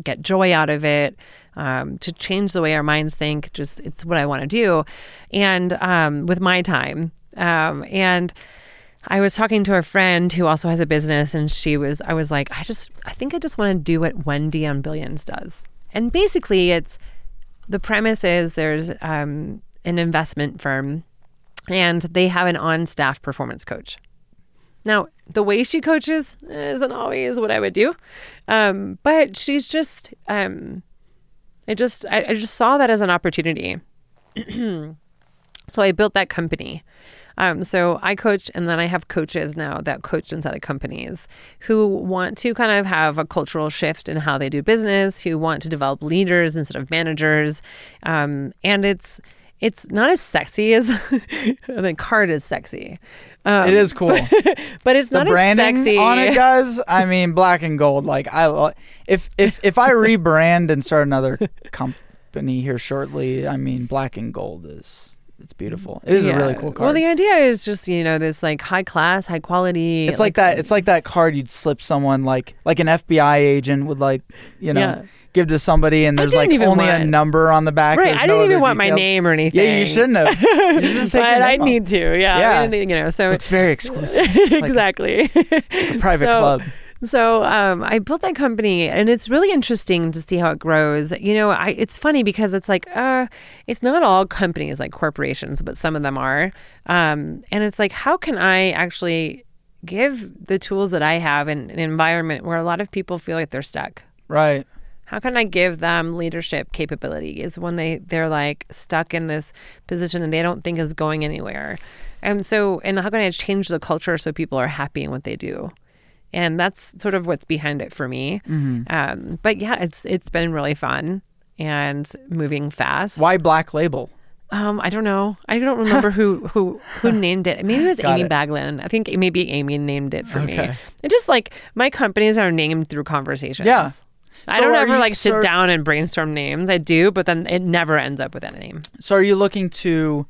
get joy out of it um, to change the way our minds think just it's what i want to do. And um, with my time um, and i was talking to a friend who also has a business and she was i was like i just i think i just want to do what wendy on billions does. And basically it's the premise is there's um, an investment firm and they have an on-staff performance coach. Now, the way she coaches isn't always what I would do, um, but she's just, um, I just, I, I just saw that as an opportunity. *clears throat* so I built that company. Um, so I coach, and then I have coaches now that coach inside of companies who want to kind of have a cultural shift in how they do business, who want to develop leaders instead of managers, um, and it's it's not as sexy as I *laughs* the card is sexy. Um, it is cool. *laughs* but it's the not branding as sexy. on it, guys. *laughs* I mean, black and gold. Like I, if if if I rebrand and start another company here shortly, I mean, black and gold is it's beautiful. It is a really cool card. Well, the idea is just you know this like high class, high quality. it's like, that. It's like that card you'd slip someone like like an FBI agent would like you know Yeah. Give to somebody, and there's like even only a number on the back. Right, I no didn't even other want my name or anything. Yeah, you shouldn't have. You should *laughs* but I need to. Yeah, Yeah. You know. So It's very exclusive. *laughs* exactly. a private So- club. So um, I built that company, and it's really interesting to see how it grows. You know, I, it's funny because it's like, uh, it's not all companies like corporations, but some of them are. Um, and it's like, how can I actually give the tools that I have in an environment where a lot of people feel like they're stuck? Right. How can I give them leadership capabilities when they they're like stuck in this position and they don't think is going anywhere? And so, and how can I change the culture so people are happy in what they do? And that's sort of what's behind it for me. Um, but yeah, it's it's been really fun and moving fast. Why black label? Um, I don't know. I don't remember who *laughs* who who named it. Maybe it was Got Amy it. Baglin. I think maybe Amy named it for me. Okay. It just like my companies are named through conversations. Yeah. I don't ever you- like sit so- down and brainstorm names. I do, but then it never ends up with that name. So are you looking to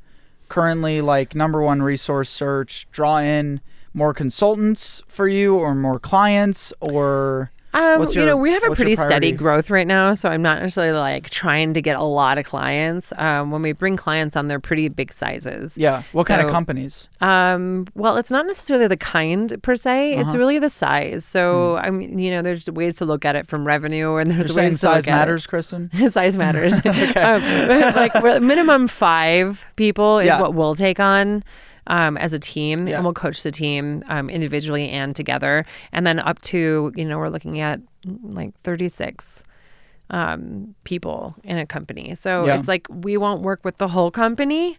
currently like number one resource search, draw in more consultants for you or more clients or Um, What's you know, we have a pretty steady growth right now, so I'm not necessarily like trying to get a lot of clients. Um, when we bring clients on, they're pretty big sizes. Yeah. What kind of companies? Um, well, it's not necessarily the kind per se; it's Uh-huh. really the size. So, Hmm. I mean, you know, there's ways to look at it from revenue, and there's You're ways to look size at it- matters, Kristen? *laughs* size matters. *laughs* um, *laughs* like minimum five people is Yeah. what we'll take on. Um, as a team, Yeah. and we'll coach the team um, individually and together, and then up to you know we're looking at like thirty six um, people in a company. So Yeah. it's like we won't work with the whole company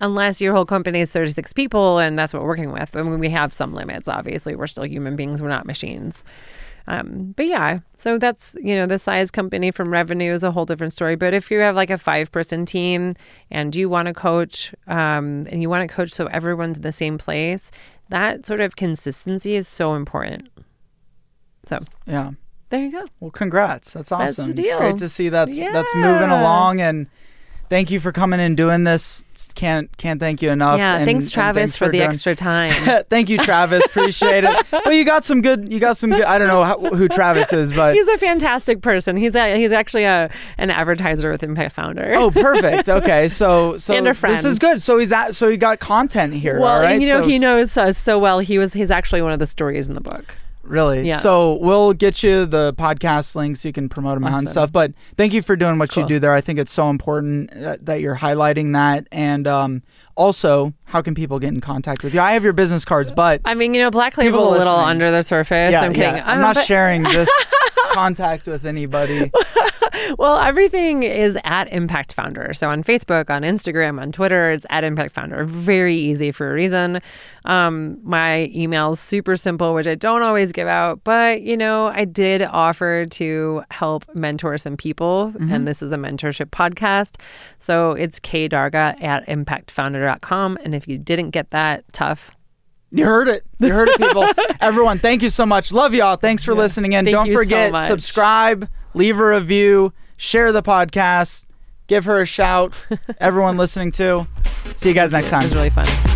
unless your whole company is 36 people and that's what we're working with. I mean, we have some limits, obviously. We're still human beings, we're not machines. Um, but yeah, so that's, you know, the size company from revenue is a whole different story. But if you have like a five person team and you want to coach um, and you want to coach so everyone's in the same place, that sort of consistency is so important. So Yeah. there you go. Well, congrats. That's That's awesome. the It's great to see that's that's moving along and thank you for coming and doing this. Can't can't thank you enough. yeah, and- thanks Travis thanks for, the doing- extra time. *laughs* thank you, Travis. Appreciate it. *laughs* Well, you got some good. You got some good. I don't know how, who Travis is, but he's a fantastic person. He's a, he's actually a an advertiser with Impact Founder. oh, perfect. Okay, *laughs* so so And a this is good. So he's at. So he got content here. well, all right? and you know So- he knows us so well. He was he's actually one of the stories in the book. Really? Yeah. So we'll get you the podcast links. You can promote them and stuff. But thank you for doing what Cool. you do there. I think it's so important that, that you're highlighting that. And um, also, how can people get in contact with you? I have your business cards, but I mean, you know, Black Label's a little listening. under the surface. yeah, I'm kidding. yeah, I'm Um, not sharing this *laughs* contact with anybody. *laughs* Well, everything is at Impact Founder. So on Facebook, on Instagram, on Twitter, it's at Impact Founder. Very easy for a reason. Um, my email is super simple, which I don't always give out, but you know, I did offer to help mentor some people, and this is a mentorship podcast. So it's kdarga at impactfounder.com. And if you didn't get that, tough. You heard it. You heard it, people. *laughs* Everyone, thank you so much. Love y'all. Thanks for listening in. Thank Don't so forget, much. subscribe, leave a review, share the podcast, give her a shout. *laughs* Everyone listening too. See you guys next time. It was really fun.